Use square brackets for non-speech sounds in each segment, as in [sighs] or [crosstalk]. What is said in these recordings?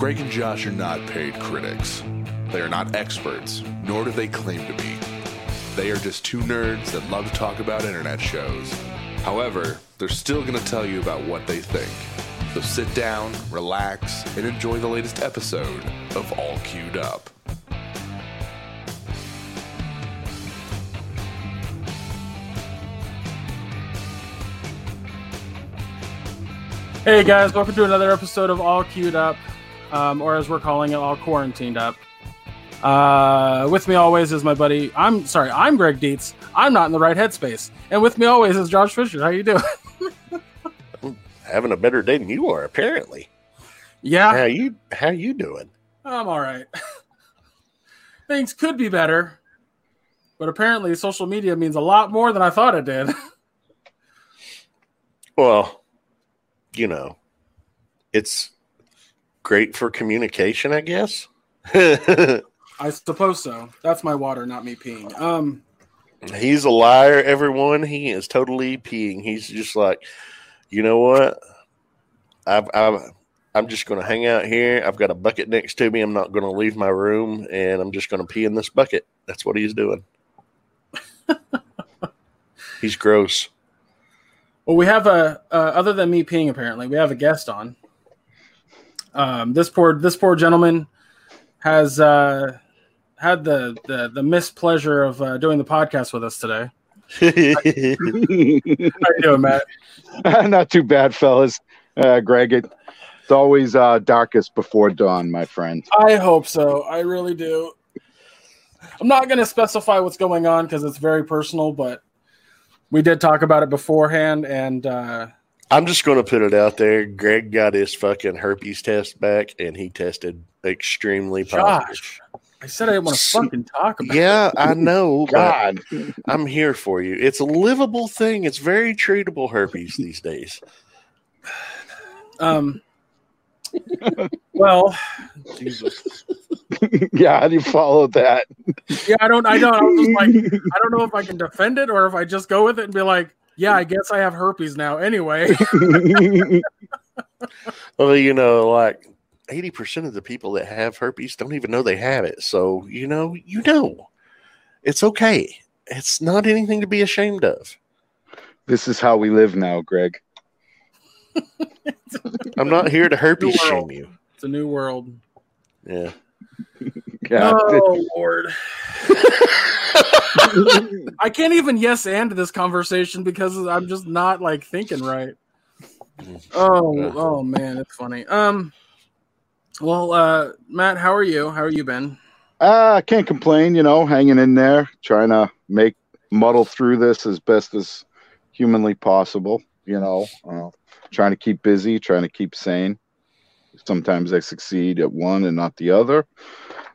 Greg and Josh are not paid critics. They are not experts, nor do they claim to be. They are just two nerds that love to talk about internet shows. However, they're still going to tell you about what they think. So sit down, relax, and enjoy the latest episode of All Queued Up. Hey guys, welcome to another episode of All Queued Up, um, or as we're calling it, All Quarantined Up. Uh, with me always is my buddy. I'm sorry, I'm Greg Dietz. I'm not in the right headspace, and with me always is Josh Fisher. How you doing? [laughs] having a better day than you are, apparently. yeah, How you how you doing? I'm all right. [laughs] Things could be better, but apparently social media means a lot more than I thought it did. [laughs] Well, you know, it's great for communication, I guess. [laughs] I suppose so. That's my water, not me peeing. Um, He's a liar, everyone. He is totally peeing. He's just like, you know what? I've, I've I'm just going to hang out here. I've got a bucket next to me. I'm not going to leave my room, and I'm just going to pee in this bucket. That's what he's doing. [laughs] he's gross. Well, we have a uh, other than me peeing. Apparently, we have a guest on. Um, this poor this poor gentleman has uh, had the the the mispleasure of uh, doing the podcast with us today. [laughs] How you doing, Matt? [laughs] Not too bad, fellas. Uh, Greg, it, it's always uh, darkest before dawn, my friend. I hope so. I really do. I'm not going to specify what's going on because it's very personal, but we did talk about it beforehand, and uh, I'm just going to put it out there. Greg got his fucking herpes test back, and he tested extremely positive. Josh, I said I didn't want to fucking talk about. it. Yeah, I know, [laughs] God, I'm here for you. It's a livable thing. It's very treatable herpes these days. Um. Well, Jesus. [laughs] yeah, how do you follow that? Yeah, I don't. I don't. I was just like, I don't know if I can defend it or if I just go with it and be like, yeah, I guess I have herpes now. Anyway, [laughs] [laughs] Well, you know, like 80% of the people that have herpes don't even know they have it. So, you know, you know, it's okay. It's not anything to be ashamed of. this is how we live now, Greg. I'm not here to herpes shame you. it's a new world. Yeah. Yeah, Oh [laughs] Lord, I can't even yes and this conversation because I'm just not like thinking right. Oh, oh man, it's funny. Um, well, uh, Matt, how are you? How are you been? uh, I can't complain. You know, hanging in there, trying to make muddle through this as best as humanly possible. You know, uh, trying to keep busy, trying to keep sane. Sometimes I succeed at one and not the other.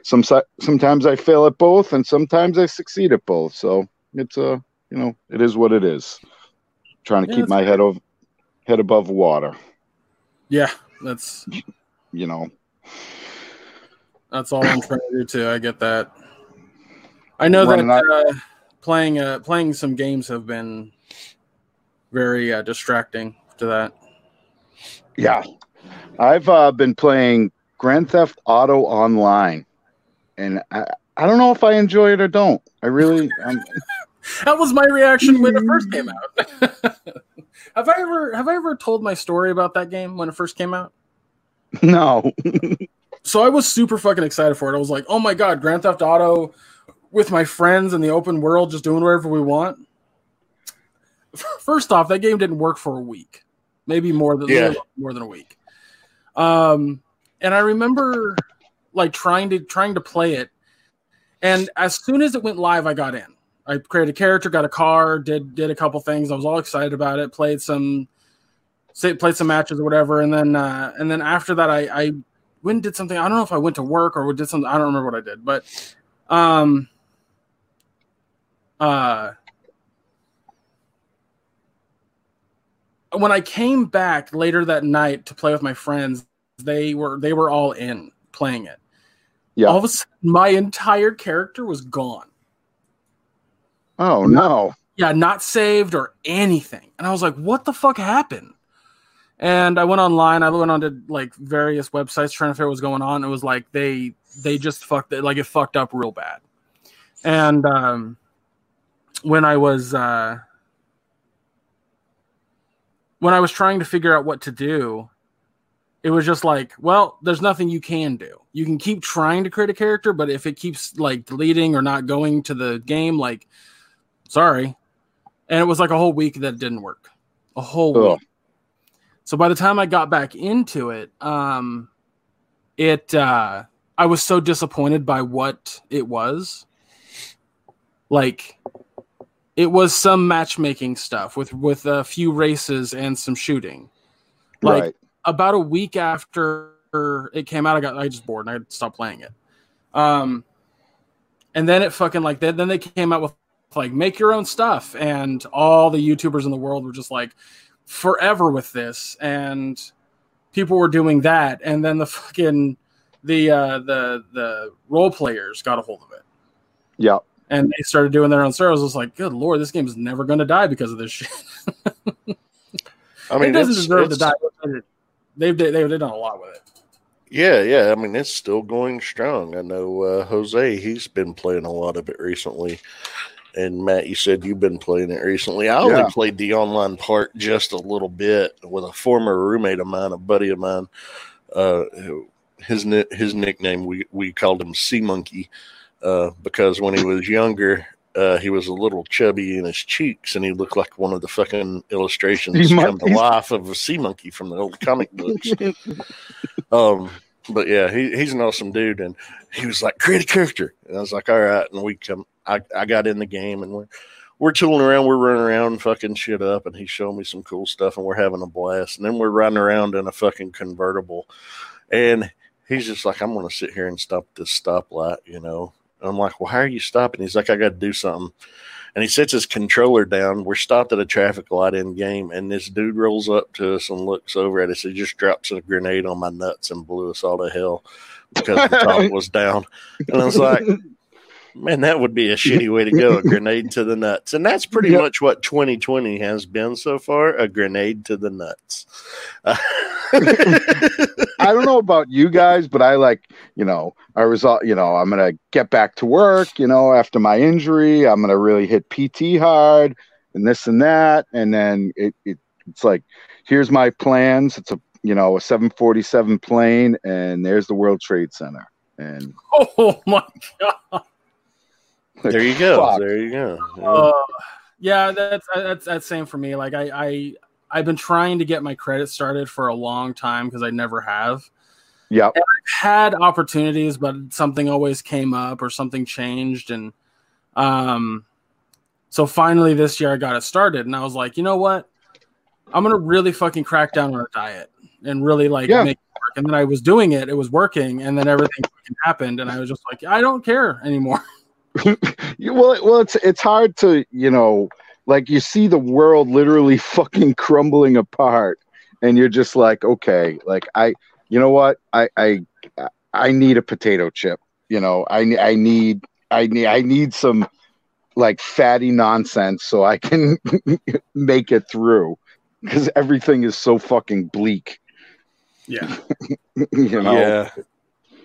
Some sometimes I fail at both, and sometimes I succeed at both. So it's a you know, it is what it is. Trying to Yeah, keep my head over head above water. Yeah, that's [laughs] You know, That's all I'm trying to do too. I get that. I know Running that uh, playing uh, playing some games have been very uh, distracting to that. Yeah. I've uh, been playing Grand Theft Auto Online, and I, I don't know if I enjoy it or don't. I really, [laughs] That was my reaction when it first came out. [laughs] have I ever have I ever told my story about that game when it first came out? no. [laughs] So I was super fucking excited for it. I was like, "Oh my god, Grand Theft Auto with my friends in the open world, just doing whatever we want." First off, that game didn't work for a week, maybe more than Yeah. more than a week. Um, and I remember like trying to trying to play it, and as soon as it went live, I got in. I created a character, got a car, did did a couple things. I was all excited about it. Played some, say, played some matches or whatever, and then uh, and then after that, I I went and did something. I don't know if I went to work or did something. I don't remember what I did, but um, uh, when I came back later that night to play with my friends, they were they were all in playing it. Yeah. All of a sudden, my entire character was gone. Oh no. Yeah, not saved or anything. And I was like, what the fuck happened? And I went online. I went onto like various websites trying to figure out was going on. It was like they they just fucked it, like it fucked up real bad. And um, when I was uh, when I was trying to figure out what to do, it was just like, well, there's nothing you can do. You can keep trying to create a character, but if it keeps like deleting or not going to the game, like, sorry. And it was like a whole week that didn't work. A whole Ugh. week. So by the time I got back into it, um, it uh, I was so disappointed by what it was. Like, it was some matchmaking stuff with with a few races and some shooting. Like right. About a week after it came out, I got I just bored and I stopped playing it. Um, and then it fucking like then then they came out with like make your own stuff, and all the YouTubers in the world were just like forever with this, and people were doing that, and then the fucking the uh, the the role players got a hold of it Yeah. and they started doing their own servers. I was like, good lord, this game is never going to die because of this shit. [laughs] I mean, it doesn't deserve to die. They've they've they've done a lot with it. Yeah, yeah. I mean, it's still going strong. I know uh, Jose, he's been playing a lot of it recently. And Matt, you said you've been playing it recently. I only Yeah. played the online part just a little bit with a former roommate of mine, a buddy of mine. Uh, his his nickname we we called him Sea Monkey uh, because when he was younger, uh, he was a little chubby in his cheeks, and he looked like one of the fucking illustrations come to life of a sea monkey from the old comic [laughs] books. Um, but yeah, he, he's an awesome dude, and he was like, create a character, and I was like, all right, and we come, I, I got in the game, and we're we're tooling around, we're running around, fucking shit up, and he's showing me some cool stuff, and we're having a blast, and then we're riding around in a fucking convertible, and he's just like, I'm gonna sit here and stop this stoplight, you know. And I'm like, well, how are you stopping? He's like, I got to do something. And he sets his controller down. We're stopped at a traffic light in game, and this dude rolls up to us and looks over at us. He just drops a grenade on my nuts and blew us all to hell because the top [laughs] was down. And I was like, man, that would be a shitty way to go a grenade to the nuts. And that's pretty Yep. much what 2020 has been so far a grenade to the nuts. [laughs] I don't know about you guys, but I like, you know, I was, you know, I'm gonna get back to work, you know, after my injury. I'm gonna really hit PT hard and this and that, and then it, it it's like, here's my plans. It's a, you know, a 747 plane, and there's the World Trade Center, and [laughs] Oh my god! There you go. Fuck. There you go. Uh, yeah, that's that's that's same for me. Like I I I've been trying to get my credit started for a long time because I never have. Yep. had opportunities, but something always came up or something changed, and um, so finally this year I got it started, and I was like, you know what, I'm gonna really fucking crack down on a diet and really like Yeah. make it work. And then I was doing it, it was working, and then everything fucking happened, and I was just like, I don't care anymore. [laughs] You- [laughs] well, it- well, it's it's hard to you know, like you see the world literally [laughs] fucking crumbling apart, and you're just like, okay, like I, you know what, I I I need a potato chip. You know, I I need I need I need some like fatty nonsense so I can [laughs] make it through because everything is so fucking bleak. Yeah, you know, Yeah.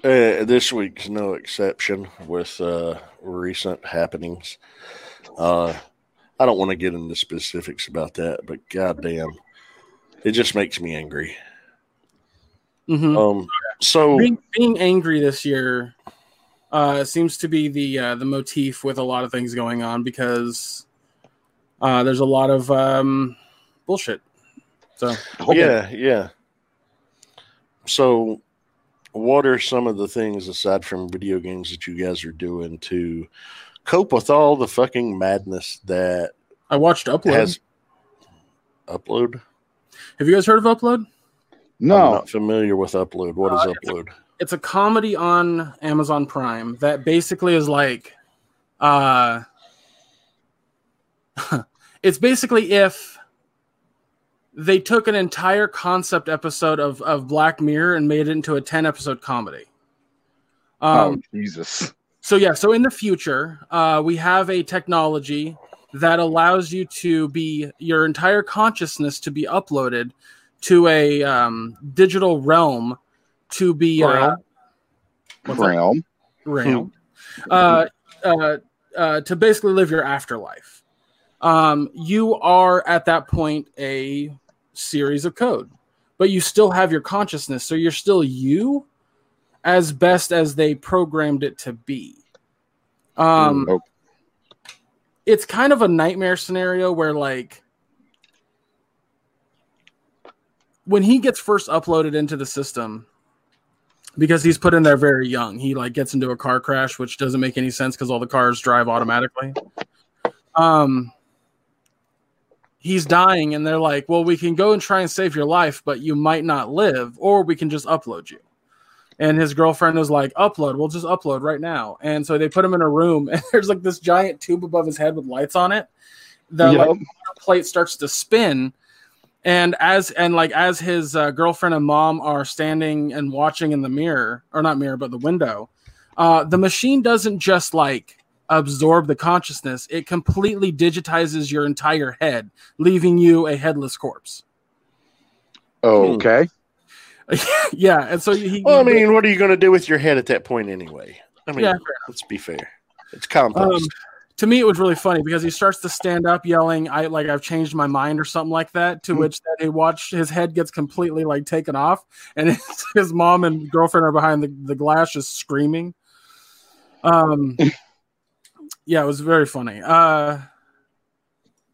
Uh, this week's no exception with uh, recent happenings. Uh, I don't want to get into specifics about that, but goddamn, it just makes me angry. hmm Um, so being, being angry this year uh, seems to be the uh, the motif with a lot of things going on because uh, there's a lot of um, bullshit. So yeah, yeah. So, what are some of the things aside from video games that you guys are doing to cope with all the fucking madness that I watched Upload. has upload? Have you guys heard of Upload? No, I'm no, not familiar with upload. What is Uh, upload? It's a comedy on Amazon Prime that basically is like, uh, [laughs] it's basically if they took an entire concept episode of of Black Mirror and made it into a ten episode comedy. Um, oh Jesus, So yeah, so in the future, uh, we have a technology that allows you to be your entire consciousness to be uploaded to a um, digital realm to be uh, Realm? Realm. realm uh, uh, uh, to basically live your afterlife. Um, you are at that point a series of code, but you still have your consciousness, so you're still you, as best as they programmed it to be. Um, Oh, it's kind of a nightmare scenario where like when he gets first uploaded into the system because he's put in there very young he like gets into a car crash which doesn't make any sense because all the cars drive automatically. Um he's dying and they're like well we can go and try and save your life but you might not live or we can just upload you. And his girlfriend was like upload we'll just upload right now. And so they put him in a room [laughs] and there's like this giant tube above his head with lights on it the Yep. like, plate starts to spin. And as and like as his uh, girlfriend and mom are standing and watching in the mirror or not mirror but the window uh, the machine doesn't just like absorb the consciousness it completely digitizes your entire head leaving you a headless corpse okay. [laughs] yeah and so he Well, I mean, what are you going to do with your head at that point anyway? I mean, Yeah, let's be fair. It's compost. Um, to me it was really funny because he starts to stand up yelling i like i've changed my mind or something like that to Hmm. which that he watched his head gets completely like taken off and his, [laughs] his mom and girlfriend are behind the, the glass just screaming um [laughs] yeah it was very funny. Uh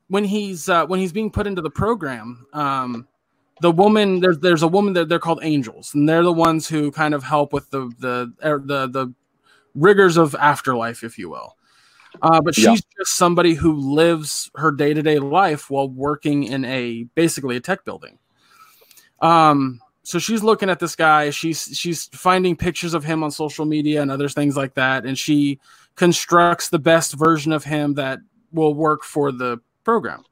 when he's uh when he's being put into the program um the woman there's there's a woman that they're called angels and they're the ones who kind of help with the the er, the the rigors of afterlife if you will. Uh, but she's Yeah. just somebody who lives her day-to-day life while working in a basically a tech building. Um so she's looking at this guy. She's she's finding pictures of him on social media and other things like that. And she constructs the best version of him that will work for the program.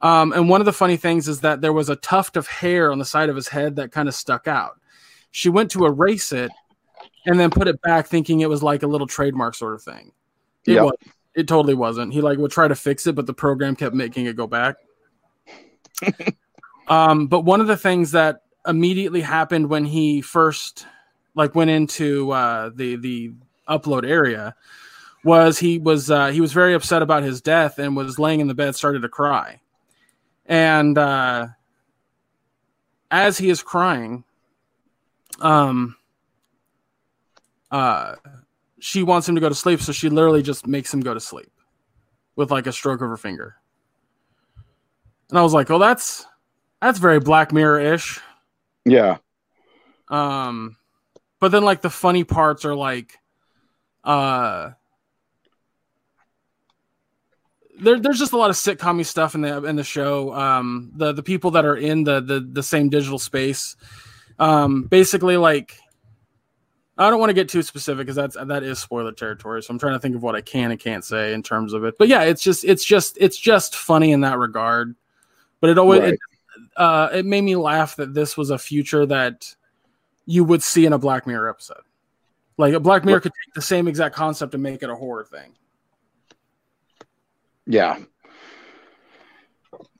Um, and one of the funny things is that there was a tuft of hair on the side of his head that kind of stuck out. She went to erase it and then put it back thinking it was like a little trademark sort of thing. It Yep. was it totally wasn't. He like would try to fix it but the program kept making it go back. [laughs] Um but one of the things that immediately happened when he first like went into uh the the upload area was he was uh he was very upset about his death and was laying in the bed started to cry. And uh as he is crying um uh she wants him to go to sleep so she literally just makes him go to sleep with like a stroke of her finger. And i was like oh that's that's very black mirror-ish. Yeah. um but then like the funny parts are like uh there, there's just a lot of sitcom stuff in the in the show. Um, the the people that are in the the, the same digital space, um, basically like, I don't want to get too specific because that's that is spoiler territory. So I'm trying to think of what I can and can't say in terms of it. But yeah, it's just it's just it's just funny in that regard. But it always Right. it, uh, it made me laugh that this was a future that you would see in a Black Mirror episode. Like a Black Mirror could take the same exact concept and make it a horror thing. Yeah.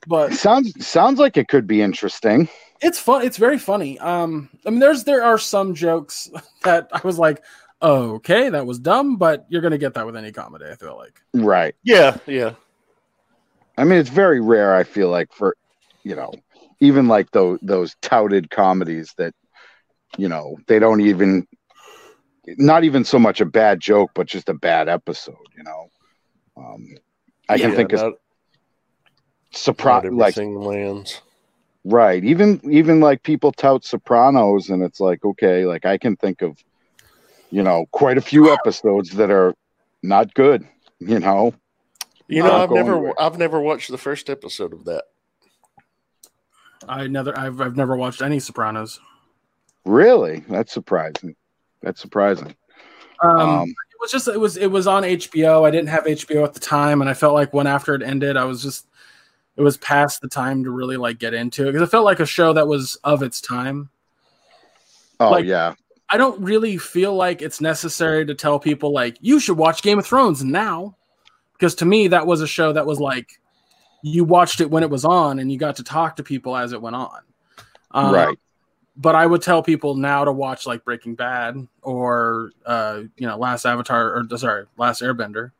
But Sounds sounds like it could be interesting. it's fun. It's very funny. Um, I mean, there's there are some jokes [laughs] that I was like, oh, okay, that was dumb, but you're gonna get that with any comedy. I feel like. Right. yeah, yeah. I mean, it's very rare. I feel like for, you know, even like those those touted comedies that, you know, they don't even, not even so much a bad joke, but just a bad episode. You know, um, I can think of not, not surprise like lands. right. Even even like people tout Sopranos, and it's like okay, like I can think of, you know, quite a few episodes that are not good. You know, You know, I've never, with- I've never watched the first episode of that. I never, I've, I've never watched any Sopranos. really, that's surprising. That's surprising. Um, Um, it was just, it was, it was on HBO. I didn't have HBO at the time, and I felt like when after it ended, I was just, it was past the time to really like get into it because it felt like a show that was of its time. oh like- yeah, I don't really feel like it's necessary to tell people like you should watch Game of Thrones now, because to me that was a show that was like you watched it when it was on and you got to talk to people as it went on. Um, right. But I would tell people now to watch like Breaking Bad or uh, you know Last Avatar or sorry Last Airbender.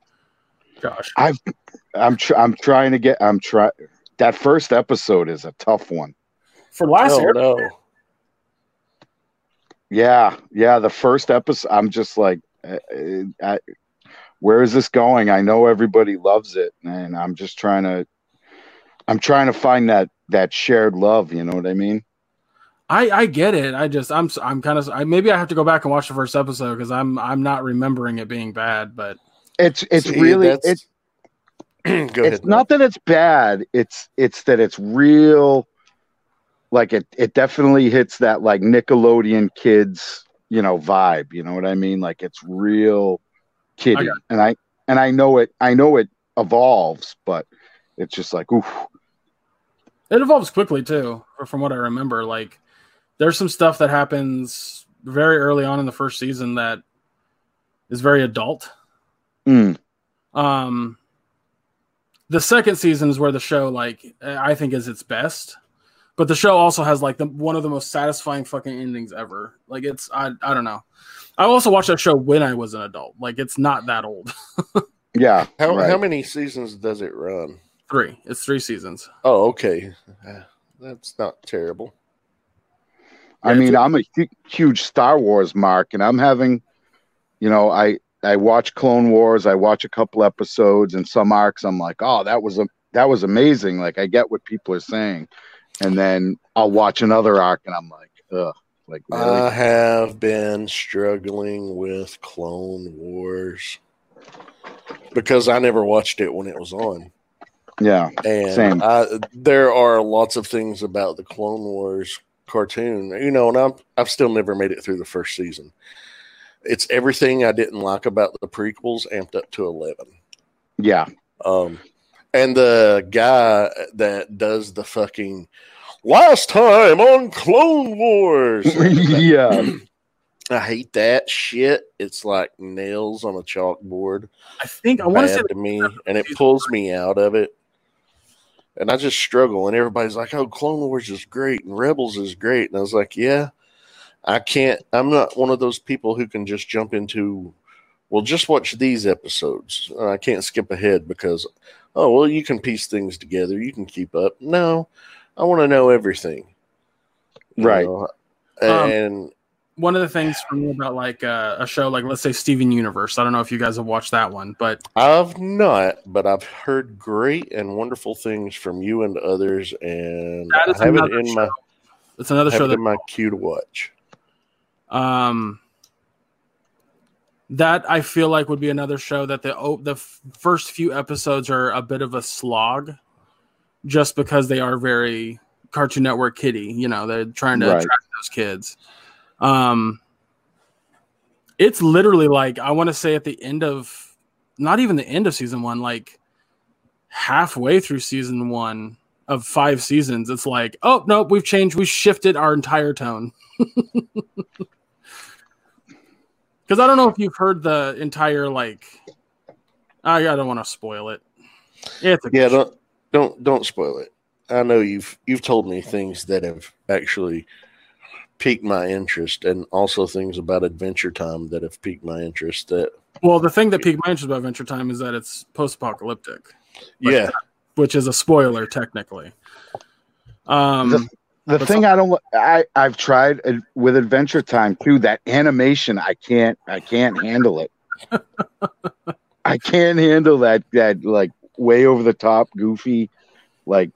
Gosh, I'm tr- I'm trying to get I'm trying that first episode is a tough one. for Last Oh Airbender, no. Yeah, yeah. The first episode, I'm just like, uh, uh, I, where is this going? I know everybody loves it, and I'm just trying to, I'm trying to find that that shared love. You know what I mean? I I get it. I just I'm s- I'm kind of I, maybe I have to go back and watch the first episode because I'm I'm not remembering it being bad. But It's it's See, really it's [clears throat] Go it's ahead. not that it's bad. It's it's that it's real. Like it it definitely hits that like Nickelodeon kids you know vibe. You know what I mean? Like it's real kiddie, got and I and I know it. I know it evolves, but it's just like oof. it evolves quickly too. From what I remember, like there's some stuff that happens very early on in the first season that is very adult. Mm, Um, the second season is where the show, like, I think is its best. But the show also has like the one of the most satisfying fucking endings ever. Like it's I I don't know. I also watched that show when I was an adult. Like it's not that old. [laughs] yeah. How right. how many seasons does it run? Three. It's three seasons. Oh, okay. That's not terrible. I mean, I'm a hu- huge Star Wars mark, and I'm having, you know, I I watch Clone Wars, I watch a couple episodes, and some arcs, I'm like, oh, that was a that was amazing. Like, I get what people are saying, and then I'll watch another arc, and I'm like, ugh, like really? I have been struggling with Clone Wars because I never watched it when it was on. yeah, And Same. I, there are lots of things about the Clone Wars cartoon, you know, and I'm, I've still never made it through the first season. It's everything I didn't like about the prequels amped up to 11. yeah, Um, and the guy that does the fucking last time on Clone Wars. [laughs] yeah. [clears throat] I hate that shit. It's like nails on a chalkboard. I think I want to say to me, and it pulls me out of it. And I just struggle. And everybody's like, "Oh, Clone Wars is great, and Rebels is great." And I was like, "Yeah, I can't. I'm not one of those people who can just jump into. Well, just watch these episodes. I can't skip ahead because, oh, well, you can piece things together. You can keep up. No, I want to know everything. Right. know? Um, And one of the things for me about like uh, a show like let's say Steven Universe. I don't know if you guys have watched that one, but I've not, but I've heard great and wonderful things from you and others, and That is I have it in my it's another have show that in my queue to watch. Um, that I feel like would be another show that the oh, the f- first few episodes are a bit of a slog, just because they are very Cartoon Network kiddie. You know, they're trying to Right. attract those kids. Um, it's literally like I want to say at the end of, not even the end of season one, like halfway through season one of five seasons. It's like, oh no, we've changed, we've shifted our entire tone. [laughs] Because I don't know if you've heard the entire like. I, I don't want to spoil it. Yeah, don't don't don't spoil it. I know you've you've told me things that have actually piqued my interest, and also things about Adventure Time that have piqued my interest. That well, the thing that piqued my interest about Adventure Time is that it's post-apocalyptic, But- yeah, which is a spoiler technically. Um, The- The But thing I don't I I've tried with Adventure Time too. That animation, I can't, I can't handle it. [laughs] I can't handle that that like way over the top, goofy, like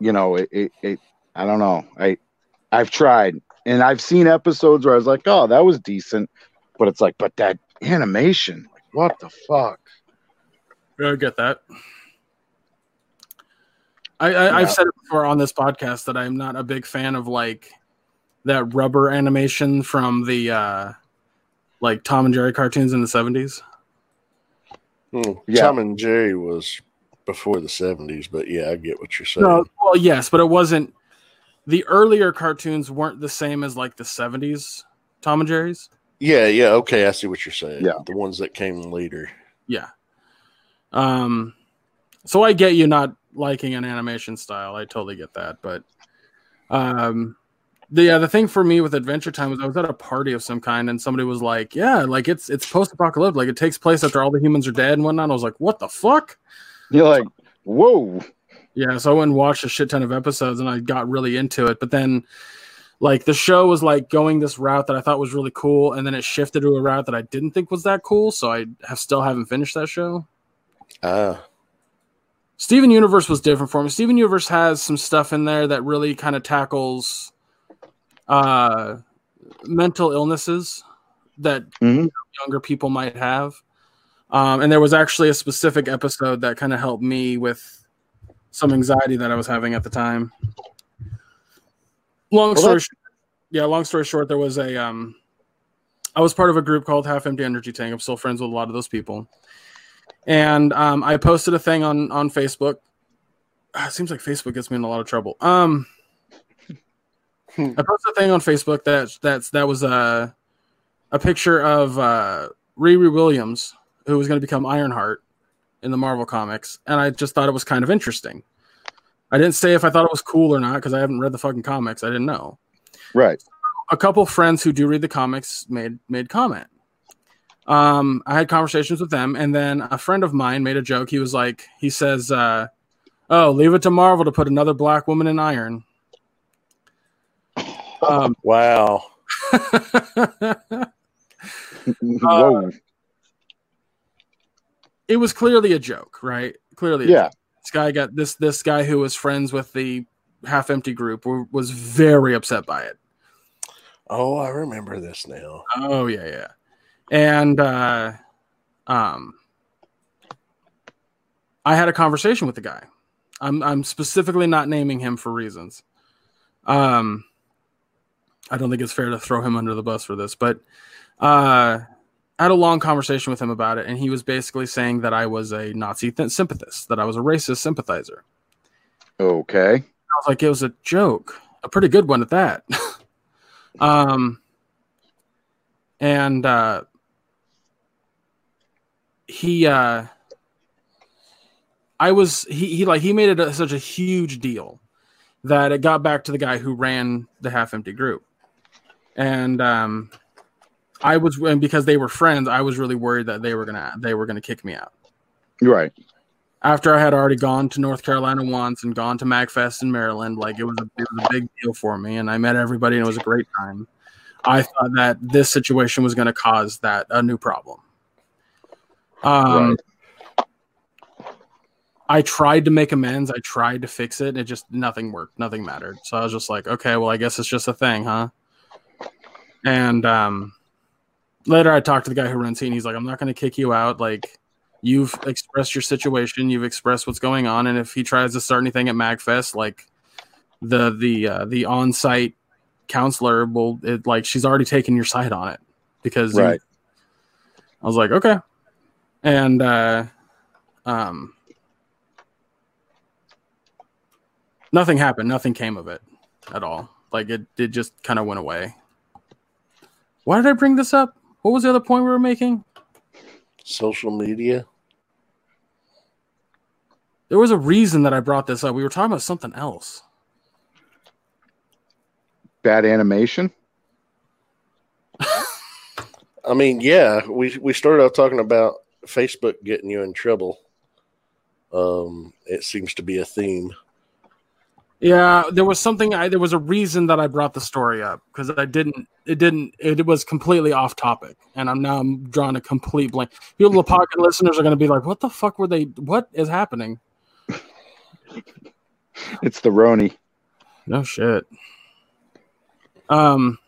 you know, it, it, it. I don't know. I I've tried, and I've seen episodes where I was like, oh, that was decent, but it's like, but that animation, like, what the fuck? I get that. I, I I've said it before on this podcast that I'm not a big fan of like that rubber animation from the uh like Tom and Jerry cartoons in the 70s. Hmm. Yeah. Tom and Jerry was before the seventies, but yeah, I get what you're saying. No, well, yes, but it wasn't. The earlier cartoons weren't the same as like the '70s Tom and Jerry's. Yeah, yeah, okay, I see what you're saying. Yeah. the ones that came later. Yeah. Um. So I get you not liking an animation style. I totally get that, but um, the yeah, the thing for me with Adventure Time was I was at a party of some kind, and somebody was like, "Yeah, like it's it's post apocalyptic, like it takes place after all the humans are dead and whatnot." I was like, "What the fuck?" You're like, whoa. Yeah, so I went and watched a shit ton of episodes, and I got really into it. But then, like, the show was like going this route that I thought was really cool, and then it shifted to a route that I didn't think was that cool. So I have still haven't finished that show. Ah, Steven Universe was different for me. Steven Universe has some stuff in there that really kind of tackles uh mental illnesses that Mhm. younger people might have. Um, and there was actually a specific episode that kind of helped me with some anxiety that I was having at the time. Long story short, yeah, long story short, there was a um I was part of a group called Half Empty Energy Tank. I'm still friends with a lot of those people. And um, I posted a thing on on Facebook. Ah, It seems like Facebook gets me in a lot of trouble. Um, I posted a thing on Facebook that that's that was a a picture of uh, Riri Williams, who was going to become Ironheart in the Marvel comics, and I just thought it was kind of interesting. I didn't say if I thought it was cool or not because I haven't read the fucking comics. I didn't know Right. a couple friends who do read the comics made made comment. Um, I had conversations with them, and then a friend of mine made a joke. He was like, he says, uh, "Oh, leave it to Marvel to put another black woman in Iron." Um, [laughs] wow. [laughs] whoa. It was clearly a joke, right? Clearly, Yeah. This guy got this. This guy who was friends with the half empty group was very upset by it. Oh, I remember this now. Oh yeah, yeah. And uh um I had a conversation with the guy. I'm I'm specifically not naming him for reasons. Um I don't think it's fair to throw him under the bus for this, but uh I had a long conversation with him about it, and he was basically saying that I was a Nazi th- sympathist, that I was a racist sympathizer. Okay. I was like, it was a joke, a pretty good one at that. [laughs] um, and uh, he, uh, I was he he like he made it a, such a huge deal that it got back to the guy who ran the half empty group, and um, I was and because they were friends, I was really worried that they were gonna they were gonna kick me out Right. after I had already gone to North Carolina once and gone to MagFest in Maryland, like it was a, it was a big deal for me, and I met everybody and it was a great time. I thought that this situation was going to cause that a new problem. Um, I tried to make amends. I tried to fix it. It just nothing worked. Nothing mattered. So I was just like, okay, well, I guess it's just a thing, huh? And um, later, I talked to the guy who runs Scene. He's like, I'm not going to kick you out. Like, you've expressed your situation. You've expressed what's going on. And if he tries to start anything at Magfest, like the the uh, the on site counselor will it, like she's already taken your side on it because Right. I was like, okay, and uh, um, nothing happened. Nothing came of it at all. Like it, it just kind of went away. Why did I bring this up? What was the other point we were making? Social media. There was a reason that I brought this up. We were talking about something else. Bad animation. [laughs] I mean, yeah, we we started out talking about Facebook getting you in trouble. Um, it seems to be a theme. Yeah, there was something. I there was a reason that I brought the story up because I didn't. It didn't. It was completely off topic, and I'm now I'm drawing a complete blank. People, [laughs] the pocket listeners are going to be like, "What the fuck were they? What is happening?" It's the Roni. No shit. Um,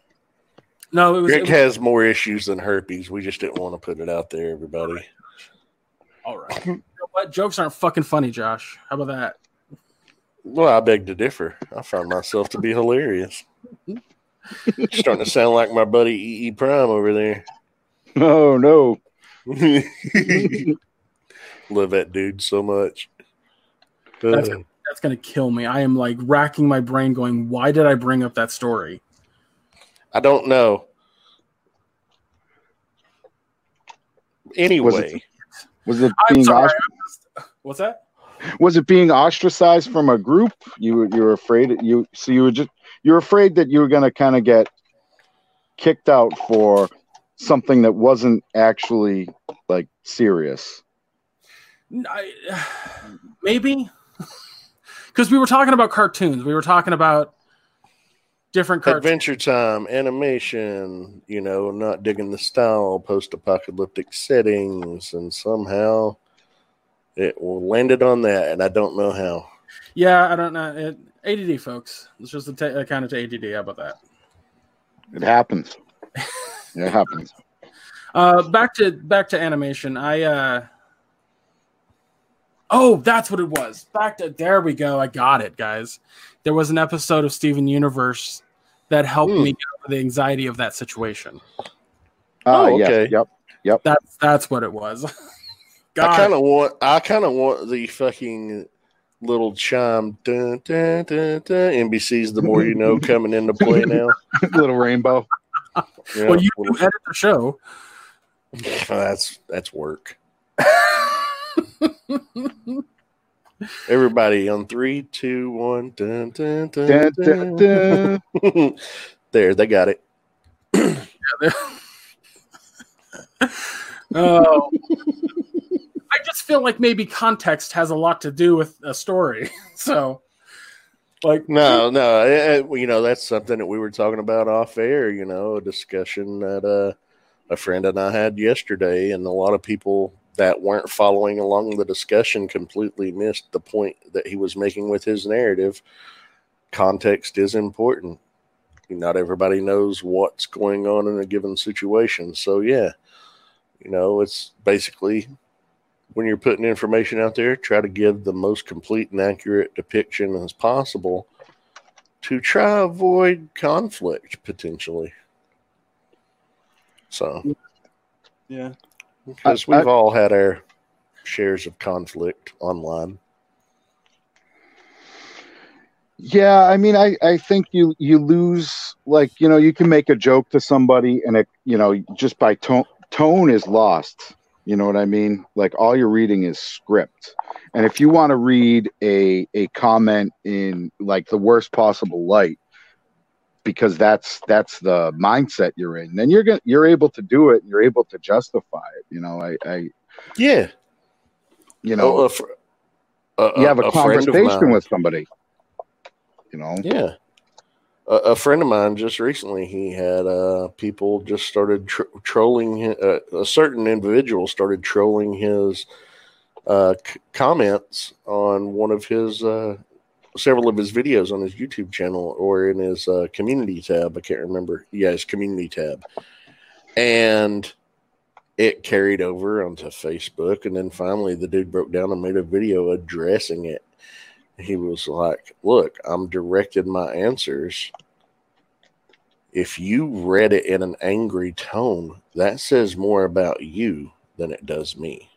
no, it was, it Rick was has more issues than herpes. We just didn't want to put it out there, everybody. all right. You know what? Jokes aren't fucking funny, Josh. How about that? Well, I beg to differ. I found myself to be hilarious. Starting to sound like my buddy E. E. Prime over there. [laughs] Oh no. [laughs] Love that dude so much. That's- Uh, That's gonna kill me. I am like racking my brain, going, "Why did I bring up that story?" I don't know. Anyway, Was it I'm being sorry. ost- What's that? Was it being ostracized from a group? You were- you were afraid you so you were just you're afraid that you're going to kind of get kicked out for something that wasn't actually like serious. I, [sighs] maybe [laughs] because we were talking about cartoons. We were talking about different cartoons. Adventure Time, animation, you know, not digging the style, post apocalyptic settings, and somehow it landed on that, and I don't know how. Yeah, I don't know. It, ADD, folks. It's just a, t- a kind of to ADD. How about that? It happens. [laughs] it happens. Uh, back to back to animation. I uh, oh, that's what it was. Back to there we go. I got it, guys. There was an episode of Steven Universe that helped Hmm. me get over the anxiety of that situation. Oh, Oh, yeah, okay. Yep. Yep. That's that's what it was. [laughs] I kind of want, I kind of want the fucking little chime, dun, dun, dun, dun, NBC's the more you know [laughs] coming into play now. [laughs] Little rainbow. Yeah, well, you little- do edit the show. [laughs] that's that's work. Everybody on three, two, one, dun, dun, dun, Dun, dun, dun. dun. there, they got it. Oh, [laughs] I just feel like maybe context has a lot to do with a story. [laughs] So, like, No, no, eh, eh, you know that's something that we were talking about off air. You know, a discussion that uh, a friend and I had yesterday, and a lot of people that weren't following along the discussion completely missed the point that he was making with his narrative. Context is important. Not everybody knows what's going on in a given situation, so yeah, you know, it's basically when you're putting information out there, try to give the most complete and accurate depiction as possible to try avoid conflict potentially. So, yeah, because I- we've all had our shares of conflict online. Yeah, I mean, I, I think you you lose like you know you can make a joke to somebody and it you know just by tone tone is lost. You know what I mean? Like all you're reading is script, and if you want to read a a comment in like the worst possible light, because that's that's the mindset you're in, then you're gonna you're able to do it. And you're able to justify it. You know, I I Yeah, you know Oh, a fr- a- you have a, friend of conversation with somebody. You know, Yeah. A, a friend of mine just recently, he had uh, people just started tr- trolling. Uh, a certain individual started trolling his uh, c- comments on one of his uh, several of his videos on his YouTube channel or in his uh, community tab. I can't remember. Yeah, his community tab, and it carried over onto Facebook. And then finally, the dude broke down and made a video addressing it he was like, Look, I'm directing my answers. If you read it in an angry tone, that says more about you than it does me.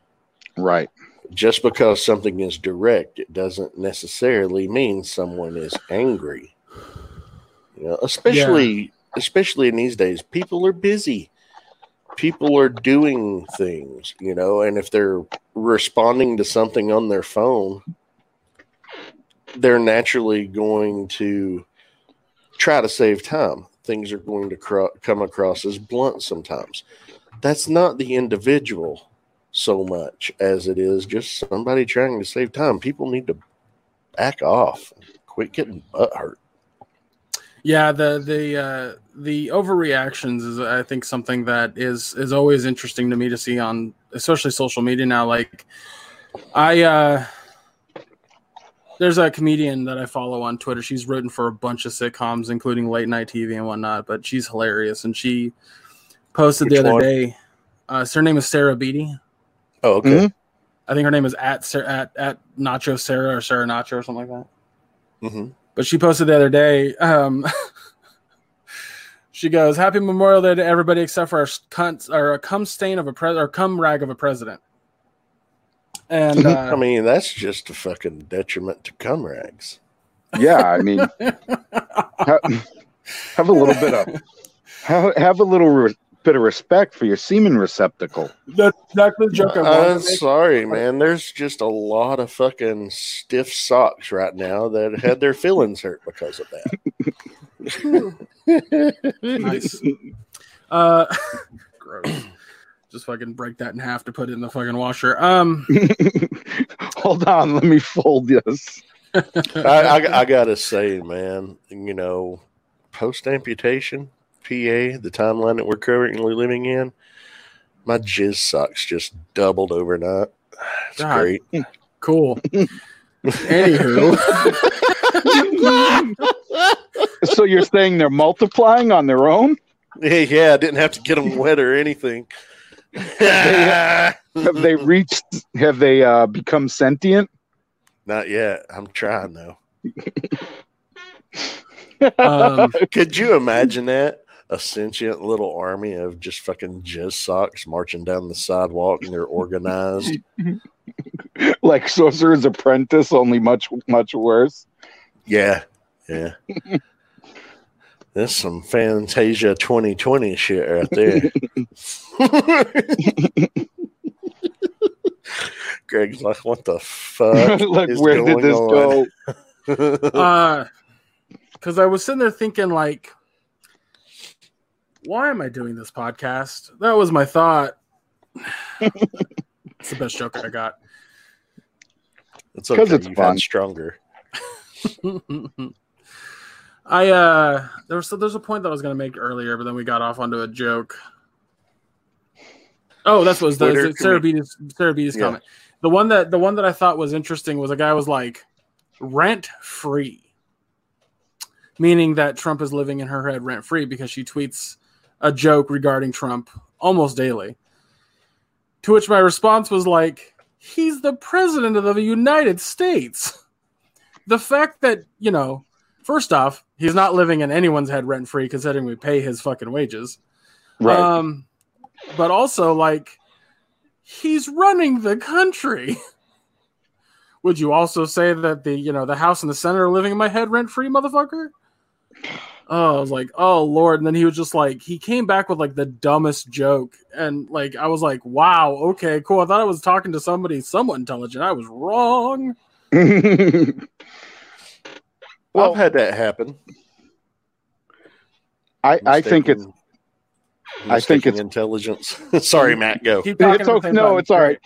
right? Just because something is direct, it doesn't necessarily mean someone is angry. You know, especially especially in these days, people are busy. People are doing things, you know, and if they're responding to something on their phone, they're naturally going to try to save time. Things are going to cro- come across as blunt sometimes. That's not the individual so much as it is just somebody trying to save time. People need to back off, quit getting butt hurt. yeah. The the uh, the overreactions is, I think, something that is is always interesting to me to see on, especially social media now. Like, I uh, there's a comedian that I follow on Twitter. She's written for a bunch of sitcoms, including late night TV and whatnot. But she's hilarious, and she posted Which the other one? day. Uh, so her name is Sarah Beattie. Oh, okay. Mhm. I think her name is at at at Nacho Sarah or Sarah Nacho or something like that. hmm But she posted the other day. Um, [laughs] she goes, "Happy Memorial Day to everybody except for our cunt or a cum stain of a pres or cum rag of a president." And I uh, mean, that's just a fucking detriment to cum rags. Yeah, I mean, [laughs] have, have a little bit of have, have a little re- bit of respect for your semen receptacle. that's exactly the joke I wanted I'm to sorry, man. There's just a lot of fucking stiff socks right now that had their [laughs] feelings hurt because of that. [laughs] nice. Uh, gross. Just fucking break that in half to put it in the fucking washer. Um, [laughs] Hold on, let me fold this. I, I, I gotta say, man, you know, post amputation, PA, the timeline that we're currently living in, my jizz socks just doubled overnight. It's God. great. cool. [laughs] Anywho, So you're saying they're multiplying on their own? Yeah, yeah, I didn't have to get them wet or anything. Have they reached? Have they uh, become sentient? Not yet. I'm trying though. um, [laughs] Could you imagine that? A sentient little army of just fucking jizz socks marching down the sidewalk and they're organized. [laughs] like Sorcerer's Apprentice, only much much worse. Yeah, yeah. That's some Fantasia 2020 shit right there. [laughs] Greg's like, what the fuck? [laughs] like is where did this on? go? [laughs] uh, because I was sitting there thinking, like, why am I doing this podcast? That was my thought. it's the best joke I got. it's 'Cause okay. it's You've fun. stronger. I uh there was there's a point that I was gonna make earlier, but then we got off onto a joke. Oh, that's what was the Sarah Beattie's Sarah Beattie's Yeah. comment. The one that the one that I thought was interesting was a guy was like rent free. Meaning that Trump is living in her head rent free because she tweets a joke regarding Trump almost daily. To which my response was like, he's the president of the United States. The fact that, you know, first off, he's not living in anyone's head rent free considering we pay his fucking wages. Right. Um, but also, like, he's running the country. [laughs] Would you also say that the, you know, the House and the Senate are living in my head rent free, motherfucker? Oh, I was like, oh lord, and then he was just like, he came back with like the dumbest joke, and like I was like, wow, okay, cool. I thought I was talking to somebody somewhat intelligent. I was wrong. [laughs] Well- I've had that happen. I, I think it's I think it's- intelligence. [laughs] Sorry, Matt. Go. It's okay. No, it's all right.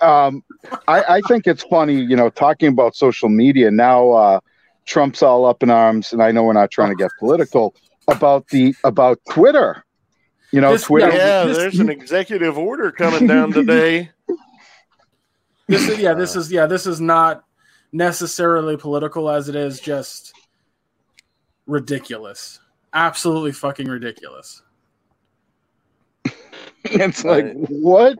Um, I, I think it's funny, you know, talking about social media now. Uh, Trump's all up in arms, and I know we're not trying to get political about the about Twitter. You know, This- Twitter. Yeah, this- there's an [laughs] executive order coming down today. This is yeah, this is yeah, this is not necessarily political as it is just ridiculous. Absolutely fucking ridiculous. [laughs] It's like Right. what?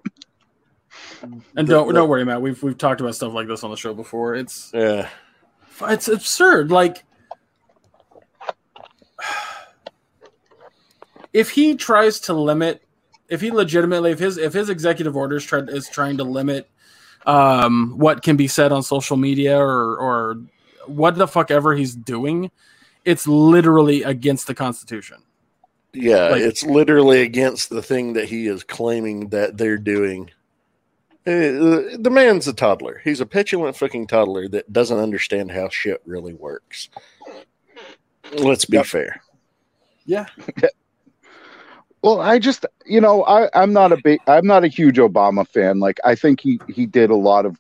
And don't don't worry, Matt. We've we've talked about stuff like this on the show before. It's Yeah. it's absurd. Like if he tries to limit if he legitimately if his if his executive orders try, is trying to limit um what can be said on social media or or what the fuck ever he's doing it's literally against the constitution Yeah, Like- it's literally against the thing that he is claiming that they're doing. Uh, the man's a toddler. He's a petulant fucking toddler that doesn't understand how shit really works. Let's be Yep. fair. yeah Well, I just, you know, I, I'm not a big, I'm not a huge Obama fan. Like, I think he he did a lot of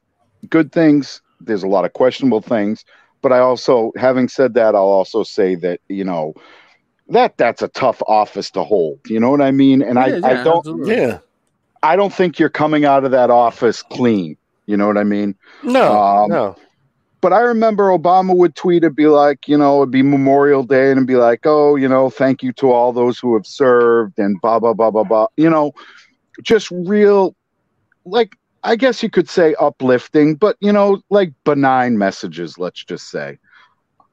good things. There's a lot of questionable things, but I also, having said that, I'll also say that you know that that's a tough office to hold. You know what I mean? And I, It is, I don't, absolutely. Yeah. I don't think you're coming out of that office clean. You know what I mean? No. Um, no. But I remember Obama would tweet and be like, you know, it'd be Memorial Day and be like, oh, you know, thank you to all those who have served and blah, blah, blah, blah, blah. You know, just real, like, I guess you could say uplifting, but, you know, like benign messages, let's just say.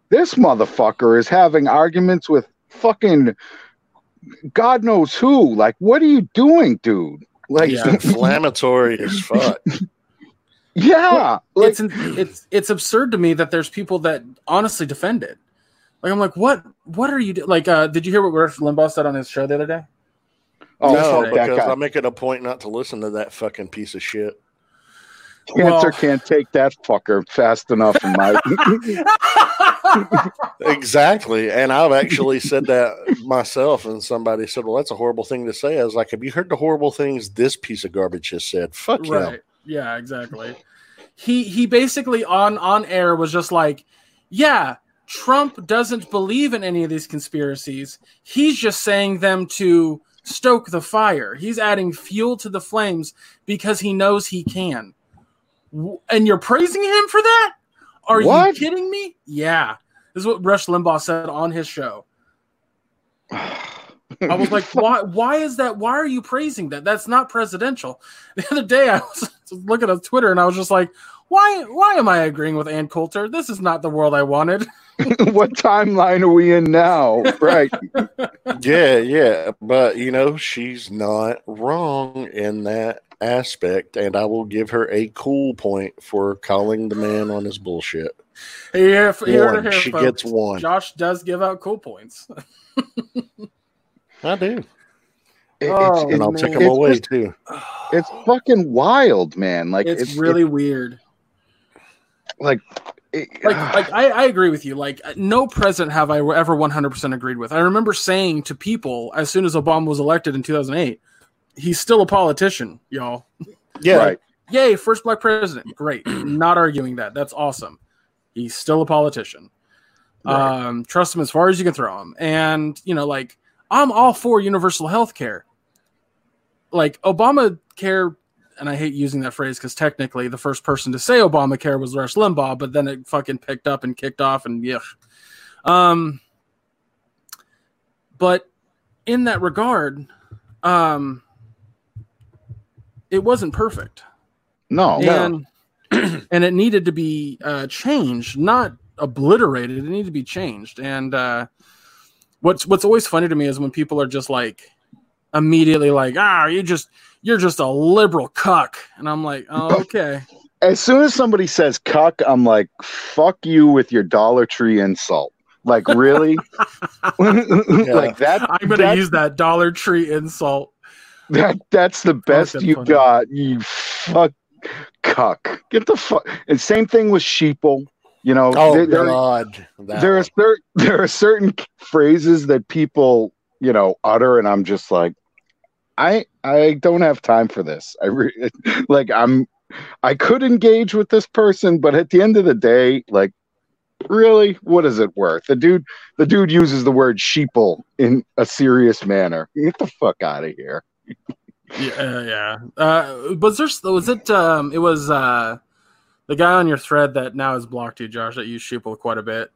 This motherfucker is having arguments with fucking God knows who. Like, what are you doing, dude? Like, He's Yeah. inflammatory as fuck. [laughs] yeah. Like, it's it's it's absurd to me that there's people that honestly defend it. Like I'm like, what what are you do-? like? uh Did you hear what Rush Limbaugh said on his show the other day? oh, no, because guy. I make it a point not to listen to that fucking piece of shit. Cancer Well- can't take that fucker fast enough in my [laughs] [laughs] exactly. And I've actually said that myself, and somebody said, "Well, that's a horrible thing to say." I was like, "Have you heard the horrible things this piece of garbage has said?" Fuck him. Yeah, exactly. He he basically on on air was just like, yeah, Trump doesn't believe in any of these conspiracies. He's just saying them to stoke the fire. He's adding fuel to the flames because he knows he can. And you're praising him for that? Are What? you kidding me? Yeah. This is what Rush Limbaugh said on his show. [sighs] [sighs] [sighs] I was like, why? Why is that? Why are you praising that? That's not presidential. [laughs] The other day, I was [laughs] looking at Twitter and I was just like, why? Why am I agreeing with Ann Coulter? This is not the world I wanted. [laughs] what timeline are we in now? Right. Yeah, yeah. But, you know, she's not wrong in that aspect. And I will give her a cool point for calling the man on his bullshit. Here, here, here, She folks. gets one. Josh does give out cool points. I do. It- Oh, And I'll man. take them It's away, just- too. it's fucking wild, man. Like It's, really weird. like it- like like I, I agree with you like no president have i ever 100% agreed with i remember saying to people as soon as obama was elected in 2008 he's still a politician y'all Yeah. right. yay first black president great [clears throat] not arguing that that's awesome he's still a politician Right. um trust him as far as you can throw him and you know like i'm all for universal health care like obamacare and i hate using that phrase because technically the first person to say obamacare was rush limbaugh but then it fucking picked up and kicked off and yeah um but in that regard um it wasn't perfect No. and [clears throat] and it needed to be uh, changed, not obliterated. It needed to be changed. And uh, what's what's always funny to me is when people are just like immediately like, ah, you just you're just a liberal cuck, and I'm like, oh, okay, As soon as somebody says cuck, I'm like, fuck you with your Dollar Tree insult. Like really? [laughs] [laughs] like that I'm gonna that- use that Dollar Tree insult. that that's the best that's you funny. got, you fuck cuck. Get the fuck and same thing with sheeple. You know, Oh, there, there- God. That there are one. cer- [laughs] there are certain phrases that people you know utter and i'm just like i i don't have time for this i re- [laughs] like i'm i could engage with this person but at the end of the day like really what is it worth the dude the dude uses the word sheeple in a serious manner get the fuck out of here [laughs] Yeah, yeah. Uh, was there? Was it? Um, it was uh, the guy on your thread that now has blocked you, Josh. That used sheeple quite a bit,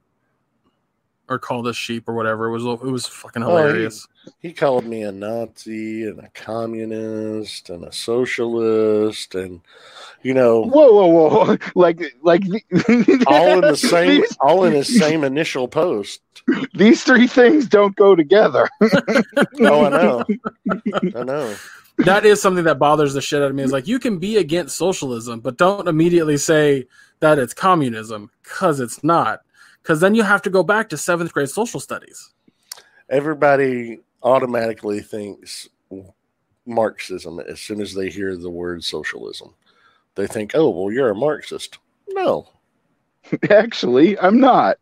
or called us sheep or whatever. It was it was fucking Oh, he- hilarious. He called me a Nazi and a communist and a socialist and you know whoa whoa whoa [laughs] like like [laughs] all in the same these, [laughs] all in his same initial post. these three things don't go together Oh, I know. I know. That is something that bothers the shit out of me. Is like you can be against socialism, but don't immediately say that it's communism because it's not. Because then you have to go back to seventh grade social studies. Everybody automatically thinks Marxism as soon as they hear the word socialism. They think, "Oh, well, you're a Marxist." No, [laughs] actually i'm not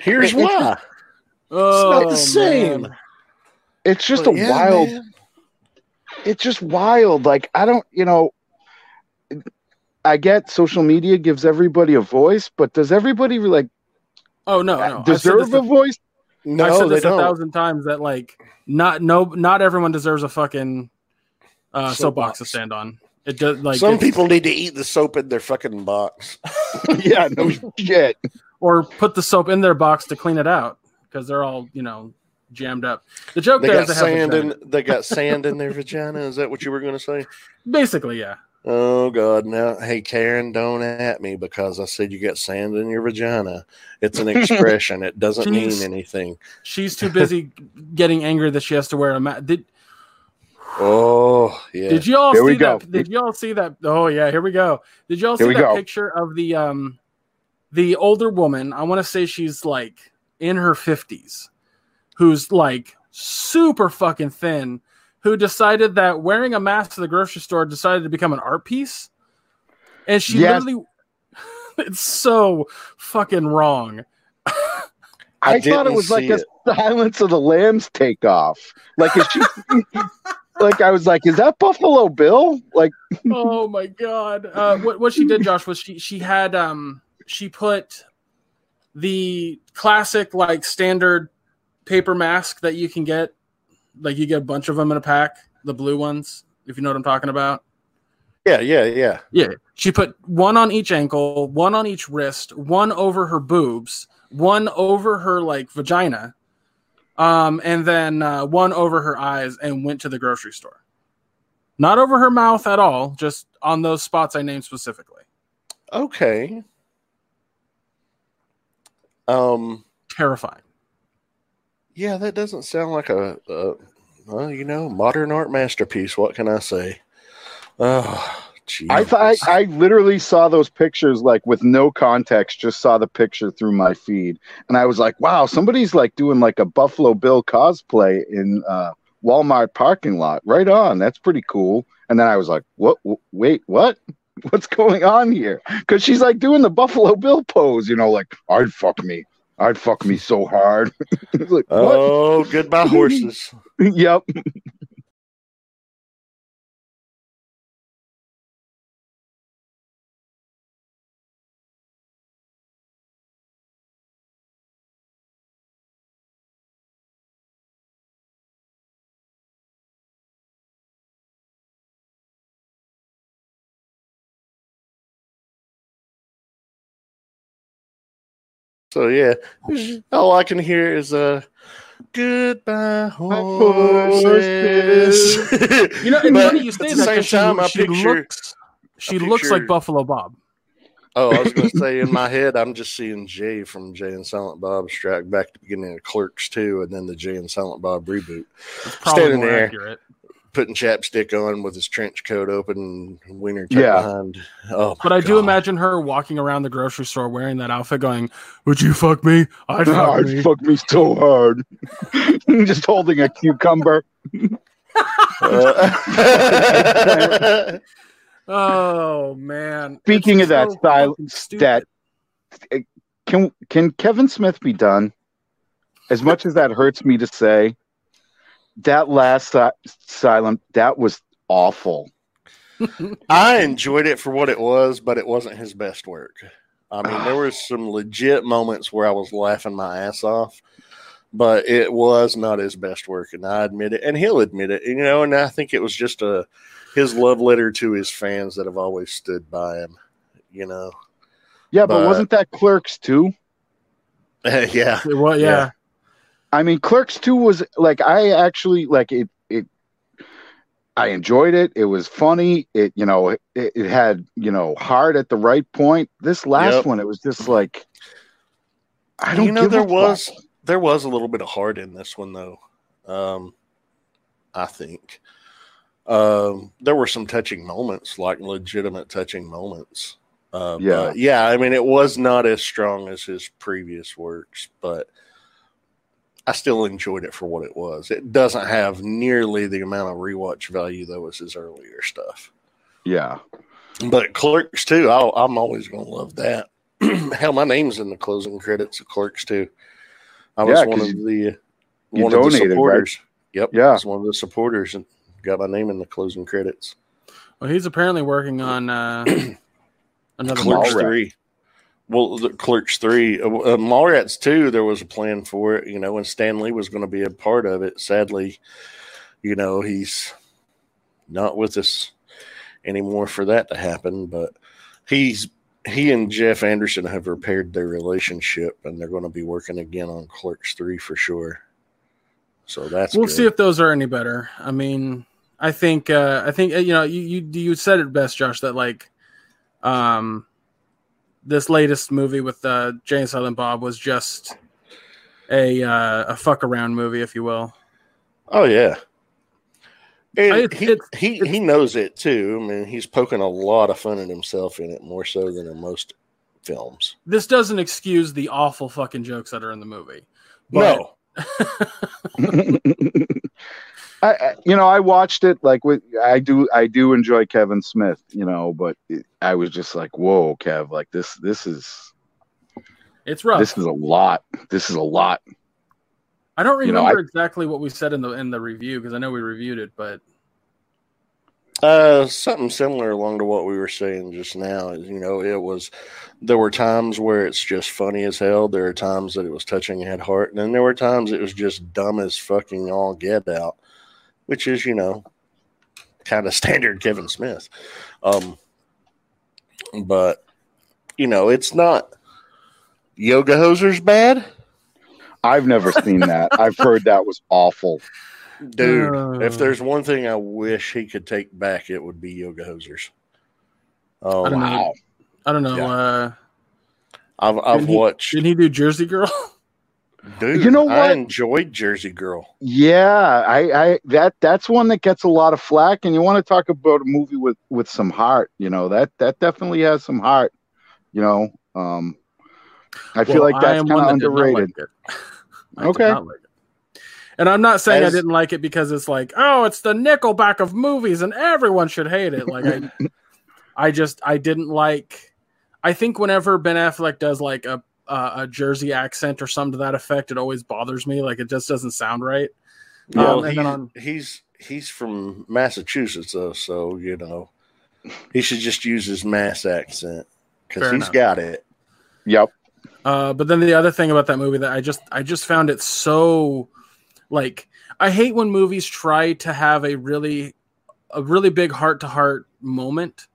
here's why. Oh, not the oh, same. man. It's just But a yeah, wild man. it's just wild. Like I don't, you know, I get social media gives everybody a voice, but does everybody like Oh no, no. Deserve this a voice? No, I've No, said they this a don't. thousand times that like not no not everyone deserves a fucking uh, soapbox to stand on. It does like Some people need to eat the soap in their fucking box. [laughs] yeah, no [laughs] shit. or put the soap in their box to clean it out because they're all you know jammed up. The joke They there got is sand in. They got [laughs] sand in their vagina. Is that what you were going to say? basically yeah. Oh God! Now, hey Karen, don't at me because I said you got sand in your vagina. It's an [laughs] expression. it doesn't mean anything. She's too busy [laughs] getting angry that she has to wear a mask. Did Oh yeah. did you all Here see we go. that? Did you all see that? Oh yeah, here we go. Did you all Here see that go. picture of the um the older woman? I want to say she's like in her fifties, who's like super fucking thin, who decided that wearing a mask to the grocery store decided to become an art piece, and she Yes. literally [laughs] it's so fucking wrong. I, I thought it was like see a. Silence of the Lambs takeoff. Like, is she? [laughs] like, I was like, is that Buffalo Bill? Like, [laughs] oh my god. Uh, what what she did, Josh, was she she had um she put the classic like standard paper mask that you can get, like you get a bunch of them in a pack, the blue ones, if you know what I'm talking about. Yeah, yeah, yeah. Yeah. She put one on each ankle, one on each wrist, one over her boobs, one over her like vagina, um, and then uh, one over her eyes, and went to the grocery store. Not over her mouth at all, just on those spots I named specifically. Okay. Um. Terrifying. Yeah, that doesn't sound like a, a well, you know, modern art masterpiece. What can I say? Oh, geez. I I, I literally saw those pictures like with no context, just saw the picture through my feed, and I was like, "Wow, somebody's like doing like a Buffalo Bill cosplay in uh, Walmart parking lot. Right on, that's pretty cool." And then I was like, "What? Wait, what? [laughs] What's going on here?" Because she's like doing the Buffalo Bill pose, you know, like "I'd fuck me, I'd fuck me so hard." [laughs] Like. Oh, goodbye horses. [laughs] yep. So yeah, all I can hear is uh, goodbye horses. [laughs] You know, and funny you say at that same time, I she, she picture. looks she I looks like Buffalo Bob. Oh, I was going [laughs] to say in my head, I'm just seeing Jay from Jay and Silent Bob strike back to the beginning of Clerks 2 and then the Jay and Silent Bob reboot. It's probably Standing more there. accurate. Putting chapstick on with his trench coat open and wiener tucked Yeah. behind. Oh, But my I do imagine her walking around the grocery store wearing that outfit, going, "Would you fuck me? I'd [laughs] fuck I'd me." fuck me so hard. [laughs] just holding a cucumber. [laughs] Uh, Oh man! Speaking It's of that so style- that can can Kevin Smith be done? As much as that hurts me to say, that last si- silent that was awful. [laughs] I enjoyed it for what it was, but it wasn't his best work. I mean, there were [sighs] some legit moments where I was laughing my ass off, but it was not his best work, and I admit it, and he'll admit it. You know, and I think it was just a his love letter to his fans that have always stood by him. You know, Yeah, but, But- wasn't that Clerks too? [laughs] yeah, Well, yeah. Yeah. I mean, Clerks two was like I actually like it. It I enjoyed it. It was funny. It you know it, it had you know hard at the right point. This last Yep. one, it was just like I don't you know there fuck. was there was a little bit of heart in this one though. Um, I think um, there were some touching moments, like legitimate touching moments. Uh, Yeah. yeah. I mean, it was not as strong as his previous works, but I still enjoyed it for what it was. It doesn't have nearly the amount of rewatch value though as his earlier stuff. yeah. But Clerks too, I'll, I'm always going to love that. [clears throat] Hell, my name's in the closing credits of Clerks too. I was Yeah, one 'cause of the you one of the donated, right? supporters. Yep, Yeah. I was one of the supporters and got my name in the closing credits. Well, he's apparently working on uh, [clears throat] another Clerks three. Well, the Clerks three, uh, uh, Mallrats two. There was a plan for it, you know, and Stan Lee was going to be a part of it. Sadly, you know, he's not with us anymore for that to happen. But he's he and Jeff Anderson have repaired their relationship, and they're going to be working again on Clerks three for sure. So that's We'll good. see if those are any better. I mean, I think uh, I think uh, you know you you you said it best, Josh. That like, um, this latest movie with uh, Jay and Silent Bob was just a uh, a fuck around movie, if you will. Oh yeah. And It's- he, it's- he he knows it too. I mean, he's poking a lot of fun at himself in it, more so than in most films. This doesn't excuse the awful fucking jokes that are in the movie. But no, [laughs] [laughs] I, I, you know, I watched it like with I do. I do enjoy Kevin Smith, you know, but it, I was just like, "Whoa, Kev! Like this, this is It's rough. this is a lot. This is a lot." I don't you know, remember exactly what we said in the in the review because I know we reviewed it, but Uh, something similar along to what we were saying just now. Is you know, it was there were times where it's just funny as hell. There are times that it was touching and had heart, and then there were times it was just dumb as fucking all get out, which is you know, kind of standard Kevin Smith. Um, but you know, it's not yoga hosers bad, I've never seen that. [laughs] I've heard that was awful. dude. Uh. if there's one thing I wish he could take back, it would be yoga hosers. Oh, I don't know. Wow. I don't know. Yeah. Uh, I've I've Didn't he- watched. did he do Jersey Girl? [laughs] Dude, You know what? I what? enjoyed Jersey Girl. Yeah, I, I that that's one that gets a lot of flack, and you want to talk about a movie with with some heart. You know that that definitely has some heart. You know, um, I feel Well, like that's kind of that underrated. like it. [laughs] I did Okay. like. And I'm not saying As- I didn't like it because it's like, oh, it's the Nickelback of movies and everyone should hate it. Like I, [laughs] I just I didn't like. I think whenever Ben Affleck does like a uh, a Jersey accent or something to that effect, it always bothers me. Like it just doesn't sound right. Well, Um, and he's, then on- he's he's from Massachusetts, though, so you know he should just use his Mass accent because Fair he's enough. got it. Yep. Uh, but then the other thing about that movie that I just I just found it so like I hate when movies try to have a really a really big heart to heart moment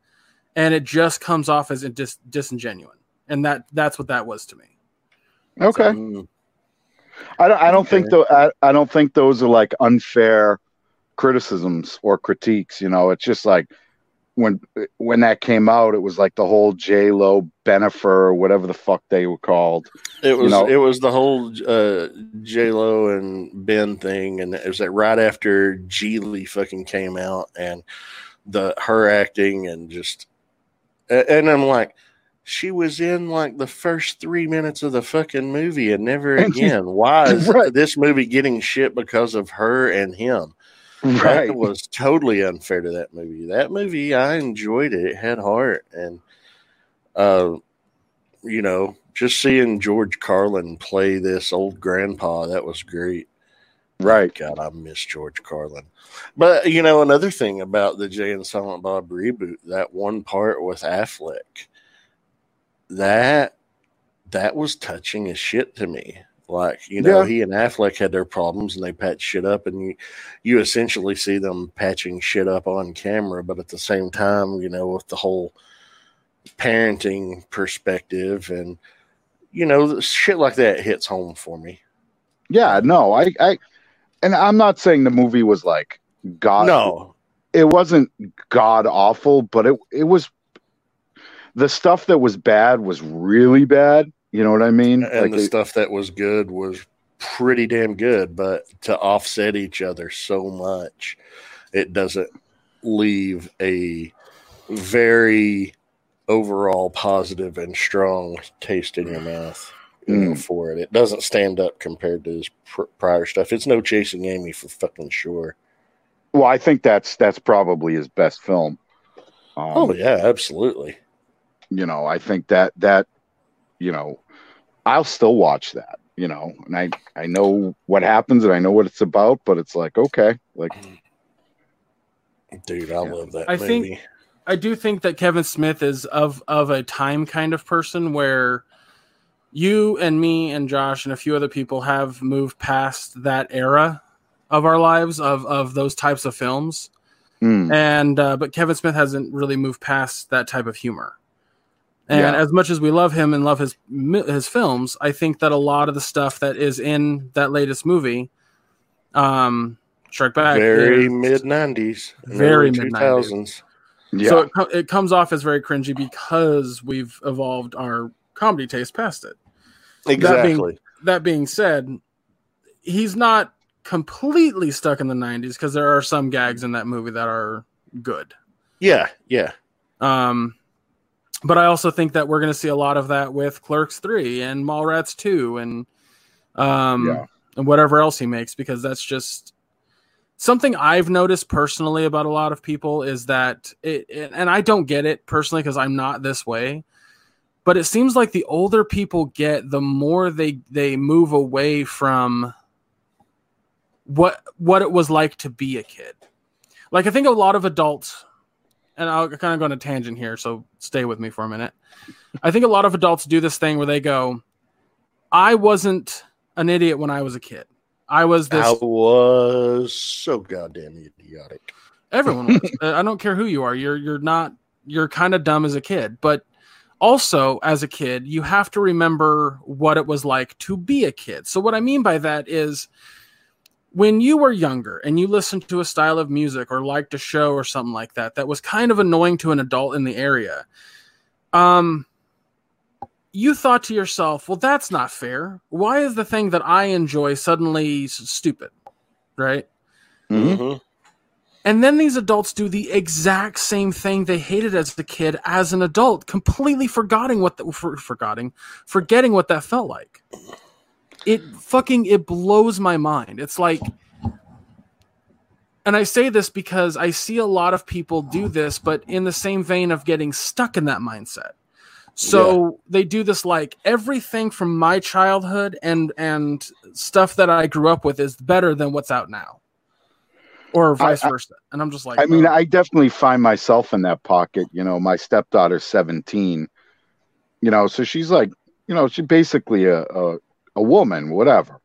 and it just comes off as dis- disingenuous and that that's what that was to me. Okay. Mm, I don't. I don't think Okay. though. I, I don't think those are like unfair criticisms or critiques. You know, it's just like when when that came out, it was like the whole J Lo Benifer or whatever the fuck they were called. It was know- it was the whole uh, J Lo and Ben thing, and it was that right after Gigli fucking came out, and the her acting and just, a- and I'm like, she was in like the first three minutes of the fucking movie and never [laughs] again. Why is Right. this movie getting shit because of her and him? Right. That was totally unfair to that movie. That movie, I enjoyed it. It had heart, and uh, you know, just seeing George Carlin play this old grandpa, that was great. Right. God, I miss George Carlin. But you know, another thing about the Jay and Silent Bob reboot, that one part with Affleck, that that was touching as shit to me. Like, you know, Yeah. he and Affleck had their problems and they patched shit up and you you essentially see them patching shit up on camera, but at the same time, you know, with the whole parenting perspective and you know, shit like that hits home for me. Yeah. No. I. I. And I'm not saying the movie was like God. no, it wasn't god awful, but it it was the stuff that was bad was really bad. You know what I mean? and Like the stuff that was good was pretty damn good but to offset each other so much it doesn't leave a very overall positive and strong taste in your mouth you know, Mm. for it it doesn't stand up compared to his pr- prior stuff it's no chasing amy for fucking sure well, I think that's that's probably his best film. Um, oh yeah absolutely you know, I think that that you know, I'll still watch that. You know, and I I know what happens and I know what it's about, but it's like okay, like dude i love that I movie think- I do think that Kevin Smith is of of a time kind of person where you and me and Josh and a few other people have moved past that era of our lives of of those types of films. mm, and uh, but Kevin Smith hasn't really moved past that type of humor. And Yeah. as much as we love him and love his his films, I think that a lot of the stuff that is in that latest movie, um, Shrek Back, very mid 90s very two mid-90s. thousands yeah, So it, it comes off as very cringy because we've evolved our comedy taste past it. exactly being- That being said, he's not completely stuck in the '90s because there are some gags in that movie that are good. yeah yeah Um, but I also think that we're going to see a lot of that with Clerks Three and Mallrats Two, and um, Yeah. and whatever else he makes because that's just something I've noticed personally about a lot of people is that it, it and I don't get it personally because I'm not this way but it seems like the older people get the more they they move away from what what it was like to be a kid like I think a lot of adults and I'll kind of go on a tangent here so stay with me for a minute I think a lot of adults do this thing where they go I wasn't an idiot when I was a kid I was this I was so goddamn idiotic. Everyone was. [laughs] I don't care who you are. You're you're not you're kind of dumb as a kid, but also as a kid, you have to remember what it was like to be a kid. So what I mean by that is when you were younger and you listened to a style of music or liked a show or something like that that was kind of annoying to an adult in the area. Um you thought to yourself, well, that's not fair. Why is the thing that I enjoy suddenly stupid? Right? Mhm. Mhm. And then these adults do the exact same thing they hated as a kid as an adult, completely forgetting what the, for, forgetting forgetting what that felt like. It fucking it blows my mind. It's like and I say this because I see a lot of people do this, but in the same vein of getting stuck in that mindset. So they do this like everything from my childhood and and stuff that I grew up with is better than what's out now, or vice I- versa. And I'm just like, I mean, uh, I definitely find myself in that pocket. You know, my stepdaughter's 17. You know, so she's like, you know, she's basically a, a a woman, whatever.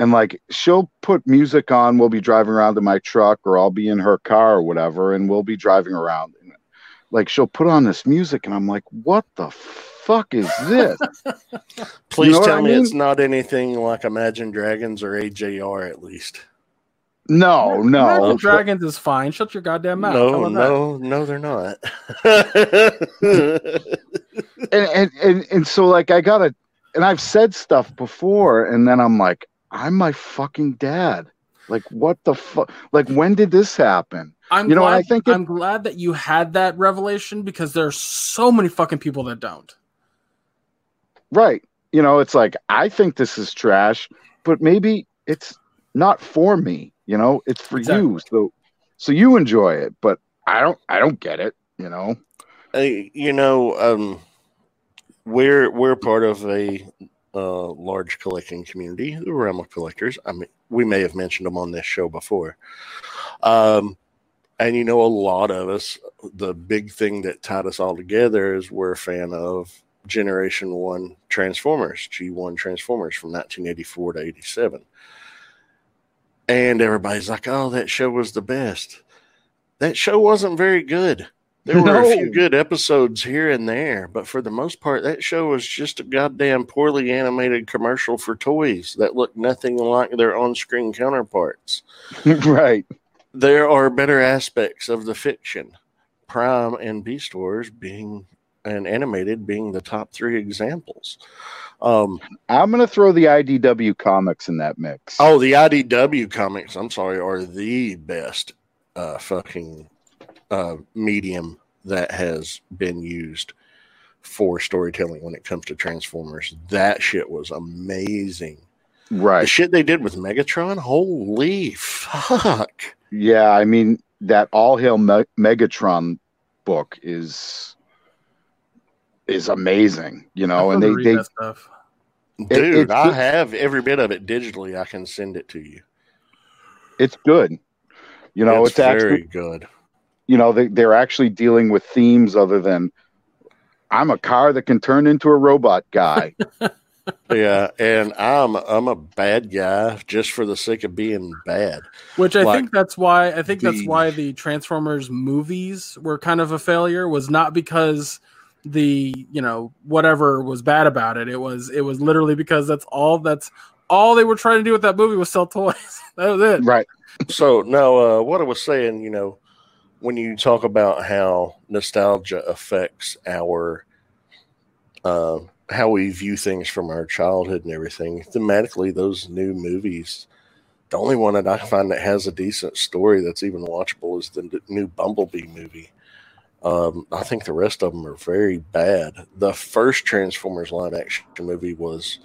And like, she'll put music on. We'll be driving around in my truck, or I'll be in her car or whatever, and we'll be driving around. And, like, she'll put on this music, and I'm like, what the fuck is this? [laughs] Please know tell I me mean? it's not anything like Imagine Dragons or AJR at least. no, no. Imagine Dragons is fine. Shut your goddamn mouth. How No, that? no, no, they're not. [laughs] and, and and and so like I gotta and I've said stuff before and then I'm like, I'm my fucking dad. Like what the fuck like when did this happen? I'm You know, glad, I think it- I'm glad that you had that revelation because there's so many fucking people that don't. Right. You know, it's like I think this is trash, but maybe it's not for me, you know, it's for you. So so you enjoy it, but I don't I don't get it, you know. Hey, you know, um, we're we're part of a uh, large collecting community, the Realm of Collectors. I mean, we may have mentioned them on this show before. Um, and you know, a lot of us, the big thing that tied us all together is we're a fan of Generation One Transformers, G1 Transformers from 1984 to 87. And everybody's like, "Oh, that show was the best." That show wasn't very good. There were a few good episodes here and there, but for the most part, that show was just a goddamn poorly animated commercial for toys that looked nothing like their on screen counterparts. [laughs] right. There are better aspects of the fiction, Prime and Beast Wars being and animated being the top three examples. Um, I'm gonna throw the IDW comics in that mix. oh, the IDW comics, I'm sorry, are the best uh, fucking uh, medium that has been used for storytelling when it comes to Transformers. That shit was amazing. Right. The shit they did with Megatron, holy fuck. Yeah, I mean that All Hail Me- Megatron book is is amazing, you know, and they they that stuff. Dude, it's I good. have every bit of it digitally. I can send it to you. it's good. You know, it's, very actually good. You know they they're actually dealing with themes other than I'm a car that can turn into a robot guy. [laughs] Yeah, and I'm I'm a bad guy just for the sake of being bad. Which I Like, think that's why I think that's the- why the Transformers movies were kind of a failure was not because the you know whatever was bad about it. It was it was literally because that's all that's all they were trying to do with that movie was sell toys. [laughs] that was it. right. So now uh, what I was saying, you know, when you talk about how nostalgia affects our uh, how we view things from our childhood and everything, thematically, those new movies. The only one that I find that has a decent story that's even watchable is the new Bumblebee movie. Um, I think the rest of them are very bad. The first Transformers live action movie was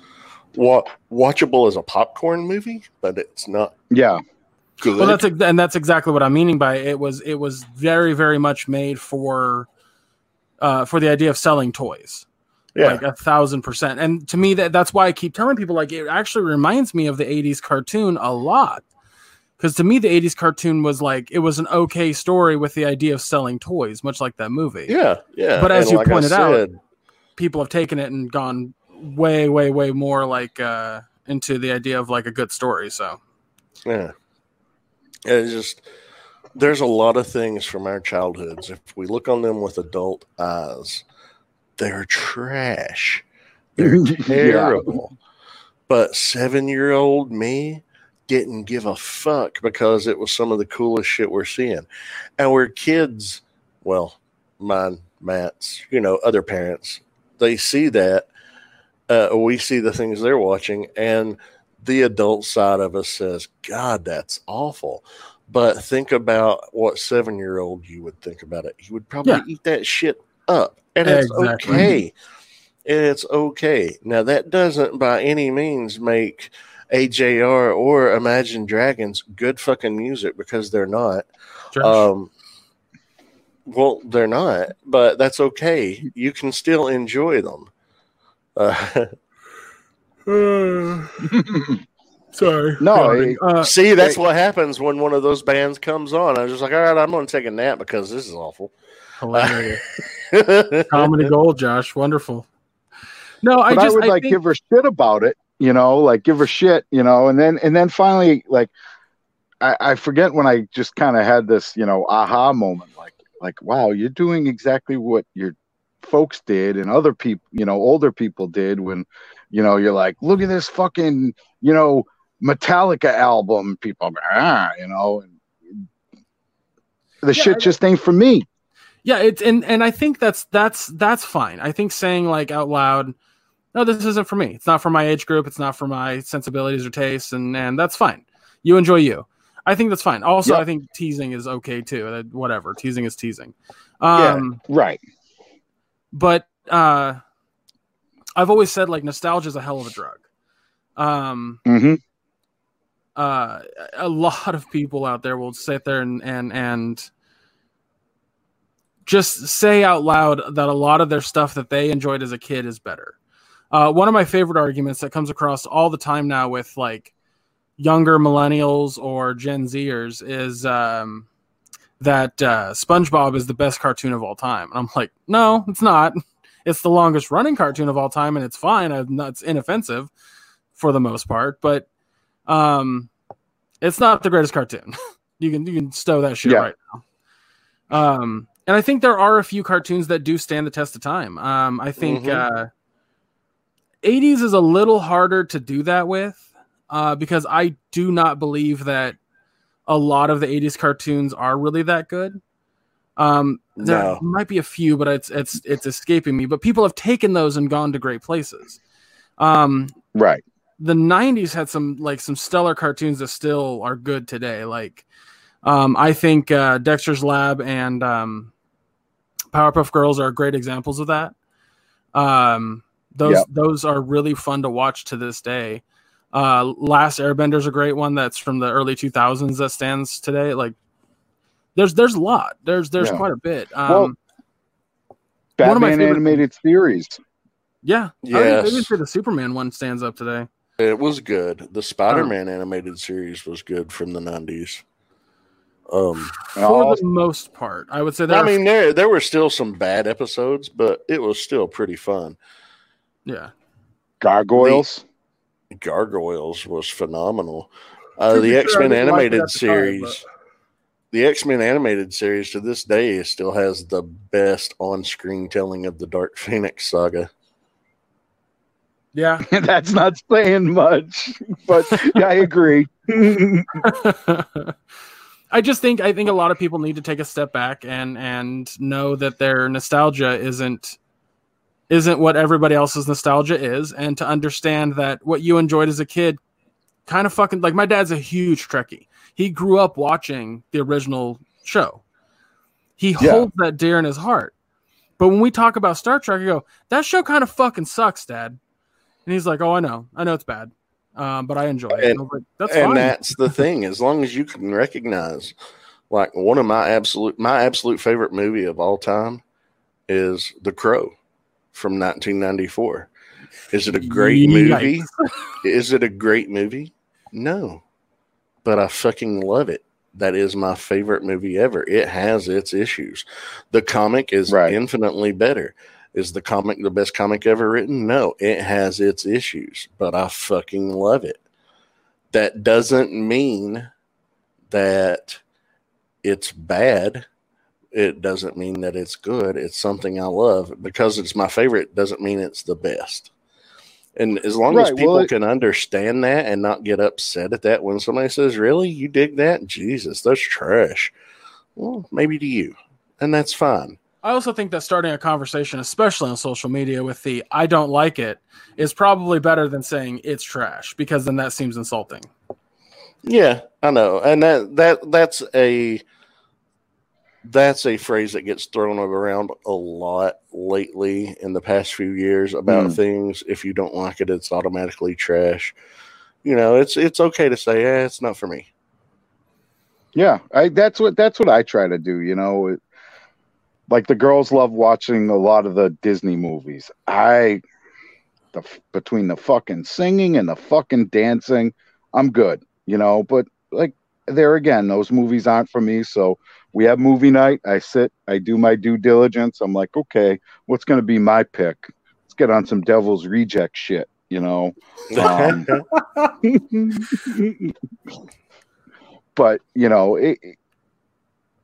wa- watchable as a popcorn movie, but it's not Yeah. Good. Well, that's and that's exactly what I'm meaning by it was it was very very much made for uh for the idea of selling toys. yeah, like a thousand percent. And to me, that that's why I keep telling people like it actually reminds me of the '80s cartoon a lot. Because to me, the '80s cartoon was like it was an okay story with the idea of selling toys, much like that movie. yeah, yeah. But as And you like pointed out, People have taken it and gone way, way, way more like uh into the idea of like a good story. So Yeah. It's just there's a lot of things from our childhoods. If we look on them with adult eyes, they're trash. They're [laughs] Yeah. terrible. But seven year old me didn't give a fuck because it was some of the coolest shit we're seeing. And we're kids, well, mine, Matt's, you know, other parents, they see that. Uh, we see the things they're watching, and the adult side of us says, God, that's awful. But think about what seven year old you would think about it. You would probably Yeah. eat that shit up. And it's Exactly. okay. It's okay. Now, that doesn't by any means make AJR or Imagine Dragons good fucking music because they're not. Um, well, they're not, but that's okay. You can still enjoy them. Uh, [laughs] sorry. No, uh, see, that's what happens when one of those bands comes on. I was just like, all right, I'm going to take a nap because this is awful. hilarious. [laughs] Comedy gold, Josh. Wonderful. No, I but I, just would I like think- give her shit about it, you know, like give her shit, you know, and then and then finally like I, I forget when I just kind of had this, you know, aha moment, like like wow, you're doing exactly what your folks did and other people, you know, older people did when, you know, you're like, look at this fucking, you know, Metallica album, people, ah, you know, the Yeah, shit just ain't for me. yeah it's and and i think that's that's that's fine. I think saying like out loud no this isn't for me. It's not for my age group. It's not for my sensibilities or tastes and and that's fine. You enjoy you. I think that's fine. Also Yep. i think teasing is okay too. Whatever. Teasing is teasing. Yeah. um Right. but uh i've always said like nostalgia is a hell of a drug um hmm uh, a lot of people out there will sit there and and and just say out loud that a lot of their stuff that they enjoyed as a kid is better. Uh, one of my favorite arguments that comes across all the time now with like younger millennials or Gen Zers is um, that uh, SpongeBob is the best cartoon of all time. And I'm like, no, it's not. [laughs] It's the longest running cartoon of all time, and it's fine. I'm not, it's inoffensive for the most part, but um, it's not the greatest cartoon. [laughs] you can you can stow that shit Yeah. right now. Um, and I think there are a few cartoons that do stand the test of time. Um, I think Mhm. uh, 80s is a little harder to do that with uh, because I do not believe that a lot of the 80s cartoons are really that good. Um, there No. might be a few, but it's it's it's escaping me. But people have taken those and gone to great places. Um, Right. the 90s had some like some stellar cartoons that still are good today like um i think uh dexter's lab and um powerpuff girls are great examples of that um those Yep. those are really fun to watch to this day uh last airbender's a great one that's from the early 2000s that stands today like there's there's a lot there's there's Yeah. quite a bit um Well, One of my Batman favorite- animated series. yeah I would- I Yes. would say the superman one stands up today It was good. The Spider Man animated series was good from the 90s. Um, for Oh, the most part i would say there I mean, there there were still some bad episodes, but it was still pretty fun. yeah Gargoyles. Gargoyles was phenomenal. Uh, the X Men didn't like it animated at the time, series, the X Men animated series to this day still has the best on screen telling of the Dark [laughs] Phoenix saga. yeah [laughs] That's not saying much, but yeah, I agree. [laughs] I just think I think a lot of people need to take a step back and and know that their nostalgia isn't isn't what everybody else's nostalgia is, and to understand that what you enjoyed as a kid kind of fucking like my dad's a huge Trekkie. He grew up watching the original show. He Yeah. holds that dear in his heart. But when we talk about Star Trek, I go, that show kind of fucking sucks, Dad. And he's like, "Oh, I know, I know it's bad, um, but I enjoy it." And- like, That's and that's the thing. As long as you can recognize, like one of my absolute my absolute favorite movie of all time is The Crow from 1994. Is it a great movie? Is it a great movie? No, but I fucking love it. That is my favorite movie ever. It has its issues. The comic is Right. infinitely better. Is the comic the best comic ever written? No, it has its issues, but I fucking love it. That doesn't mean that it's bad. It doesn't mean that it's good. It's something I love because it's my favorite. Doesn't mean it's the best. And as long as people well, it- can understand that and not get upset at that when somebody says, "Really, you dig that? Jesus, that's trash." Well, maybe to you, and that's fine. I also think that starting a conversation, especially on social media, with the "I don't like it," is probably better than saying it's trash because then that seems insulting. Yeah, I know, and that that that's a that's a phrase that gets thrown around a lot lately in the past few years about Hmm. things. If you don't like it, it's automatically trash. You know, it's it's okay to say, "Yeah, it's not for me." Yeah, I that's what that's what I try to do. You know, it, like the girls love watching a lot of the Disney movies. I the between the fucking singing and the fucking dancing, I'm good. You know, but like there again, those movies aren't for me. So we have movie night. I sit, I do my due diligence. I'm like, okay, what's going to be my pick? Let's get on some Devil's Reject shit. You know, [laughs] Um, but you know it,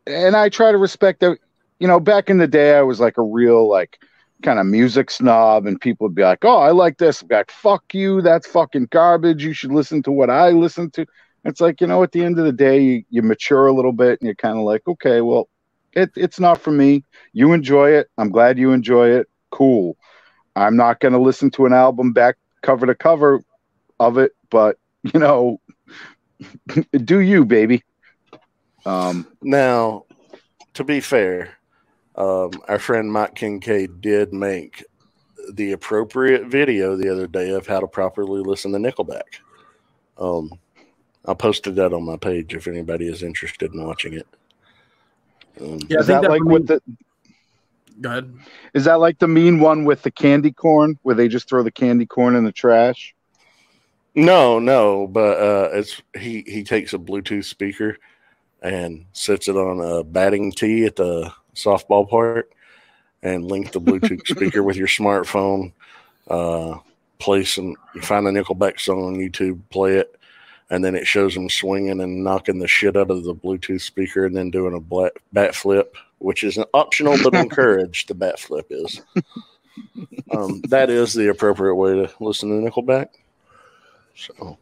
and i try to respect that you know back in the day i was like a real like kind of music snob and people would be like oh i like this I'd be like fuck you that's fucking garbage you should listen to what i listen to it's like you know at the end of the day you, you mature a little bit and you're kind of like okay well it, it's not for me you enjoy it i'm glad you enjoy it cool i'm not going to listen to an album back cover to cover of it but you know [laughs] do you, baby? Um, Now, to be fair, um, our friend Mike Kincaid did make the appropriate video the other day of how to properly listen to Nickelback. Um, I posted that on my page if anybody is interested in watching it. Um, Yeah, is that that like for what me- the? Go ahead. Is that like the mean one with the candy corn, where they just throw the candy corn in the trash? No, no, but uh, it's he he takes a Bluetooth speaker and sets it on a batting tee at the softball park, and link the Bluetooth [laughs] speaker with your smartphone. Uh, play some. You find the Nickelback song on YouTube, play it, and then it shows him swinging and knocking the shit out of the Bluetooth speaker, and then doing a black, bat flip, which is an optional but [laughs] encouraged. The bat flip is. Um, that is the appropriate way to listen to Nickelback. So.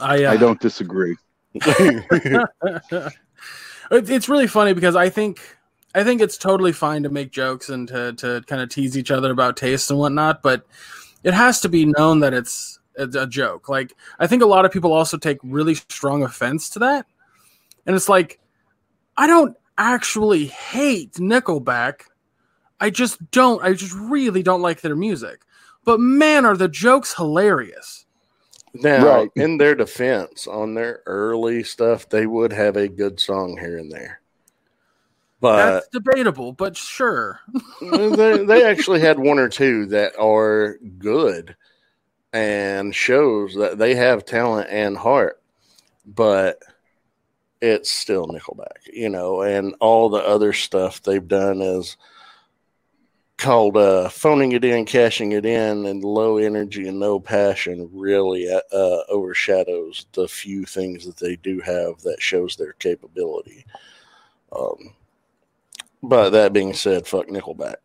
I, uh, I don't disagree. [laughs] It's really funny because I think I think it's totally fine to make jokes and to to kind of tease each other about taste and whatnot, but it has to be known that it's, it's a joke. Like I think a lot of people also take really strong offense to that, and it's like I don't actually hate Nickelback. I just don't. I just really don't like their music. But man, are the jokes hilarious. Now, Right. in their defense, on their early stuff, they would have a good song here and there. But That's debatable, but sure. [laughs] they, they actually had one or two that are good and shows that they have talent and heart. But it's still Nickelback, you know, and all the other stuff they've done is called uh, phoning it in, cashing it in, and low energy and no passion really uh, uh, overshadows the few things that they do have that shows their capability. Um, but that being said, fuck Nickelback.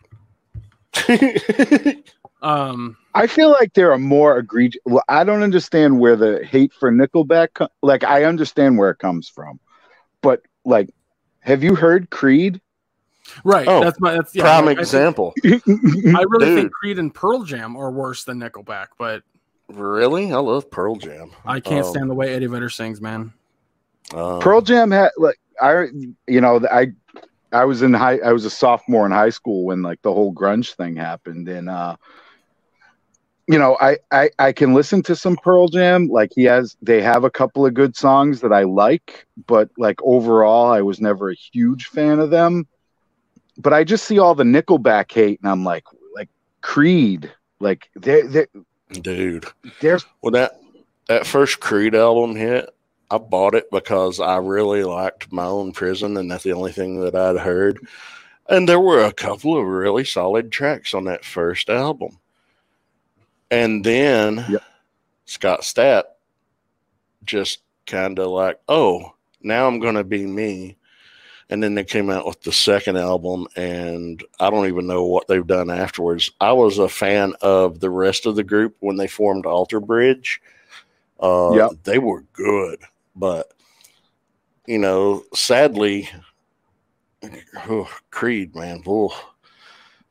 [laughs] Um, I feel like there are more egregious. Well, I don't understand where the hate for Nickelback. Co- like, I understand where it comes from, but like, have you heard Creed? right. Oh, that's my that's yeah, Prime like, I think- example. [laughs] I really Dude. think Creed and Pearl Jam are worse than Nickelback, but Really? I love Pearl Jam. I can't Um, stand the way Eddie Vedder sings, man. um, Pearl Jam had like I, you know, I, I was in high. I was a sophomore in high school when like the whole grunge thing happened, and uh, you know, I, I I can listen to some Pearl Jam. Like he has, they have a couple of good songs that I like, but like overall, I was never a huge fan of them. But I just see all the Nickelback hate, and I'm like, like Creed, like they they dude. there's When that that first Creed album hit, I bought it because I really liked my own prison, and that's the only thing that I'd heard. And there were a couple of really solid tracks on that first album. And then Yep. Scott Stapp just kind of like, oh, now I'm going to be me. And then they came out with the second album, and I don't even know what they've done afterwards. I was a fan of the rest of the group when they formed Alter Bridge. Uh, Yep. They were good, but you know, sadly, oh, [sighs] Creed, man, oh,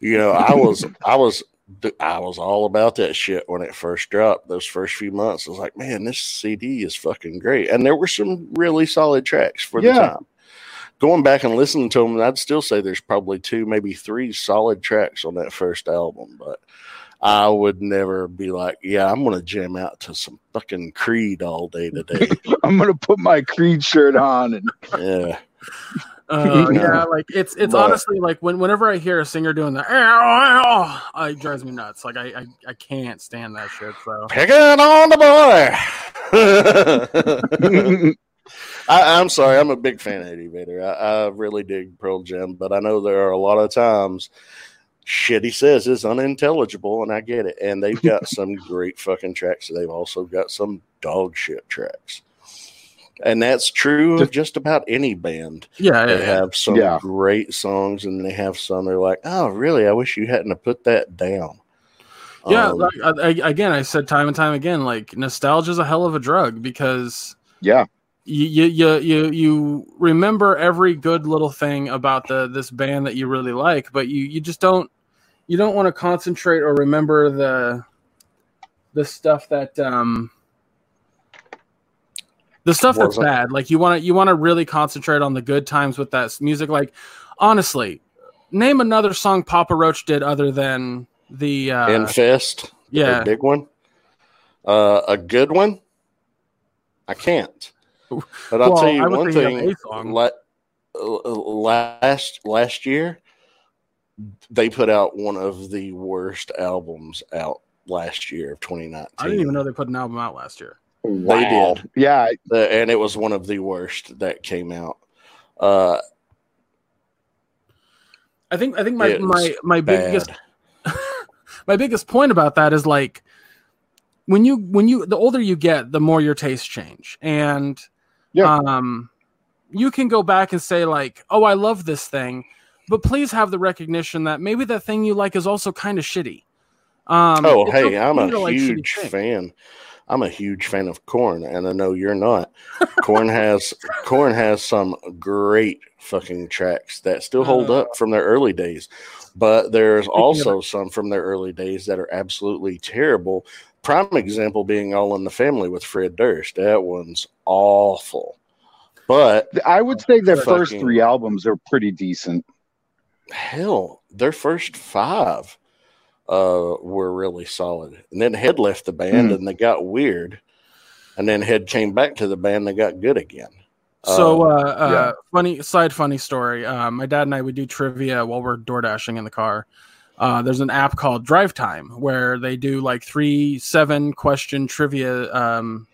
you know, I was, I was, I was all about that shit when it first dropped. Those first few months, I was like, man, this CD is fucking great, and there were some really solid tracks for the time. Going back and listening to them, I'd still say there's probably two, maybe three solid tracks on that first album, but. I would never be like, yeah, I'm gonna jam out to some fucking Creed all day today. [laughs] I'm gonna put my Creed shirt on and yeah, Uh, [laughs] yeah, like it's it's But- honestly like when whenever I hear a singer doing that, "Ow, it drives me nuts. Like I, I I can't stand that shit. So picking on the boy. [laughs] I, I'm sorry, I'm a big fan of Eddie Vedder. I, I really dig Pearl Jam, but I know there are a lot of times shit he says is unintelligible, and I get it. And they've got some [laughs] great fucking tracks. They've also got some dog shit tracks. And that's true of just about any band. yeah, yeah, They yeah. have some Yeah. great songs, and they have some they're like, oh, really? I wish you hadn't have put that down. Yeah, Um, like, I, I- again, I said time and time again, like nostalgia is a hell of a drug because yeah, you you you you, you remember every good little thing about the this band that you really like, but you you just don't you don't want to concentrate or remember the the stuff that um the stuff that's bad. Like you want to you want to really concentrate on the good times with that music. Like honestly, name another song Papa Roach did other than the uh, Infest, the yeah. big one. Uh, a good one. I can't. But I'll tell you one say you have thing. La- last last year, they put out one of the worst albums out last year of 2019. I didn't even know they put an album out last year. Wow. did. Yeah, The- and it was one of the worst that came out. Uh, I think I think my my my biggest [laughs] my biggest point about that is like when you when you the older you get the more your tastes change and Yeah. um you can go back and say like oh i love this thing but please have the recognition that maybe that thing you like is also kind of shitty um Oh, hey, okay I'm a to like shitty huge fan. I'm a huge fan of Korn, and I know you're not. Korn has Korn has some great fucking tracks that still hold Uh, up from their early days, but there's of also some from their early days that are absolutely terrible. Prime example being All in the Family with Fred Durst. That one's awful. But I would say their Fucking- first three albums are pretty decent. hell, their first five uh, were really solid. And then Head left the band Hmm. and they got weird. And then Head came back to the band, they got good again. So, Uh, uh, uh, yeah. funny side, funny story. Uh, my dad and I would do trivia while we're door dashing in the car. Uh, there's an app called Drive Time where they do like three seven question trivia, um,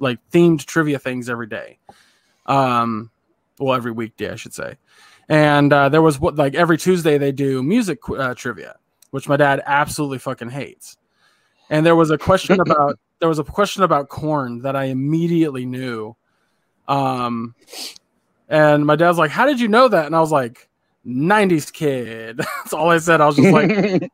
like themed trivia things every day. Um, well, every weekday, I should say. And uh, there was what like every Tuesday they do music uh, trivia, which my dad absolutely fucking hates. And there was a question [laughs] about there was a question about Korn that I immediately knew. Um, and my dad's like, "How did you know that?" And I was like, "90s kid." [laughs] That's all I said. I was just like, [laughs]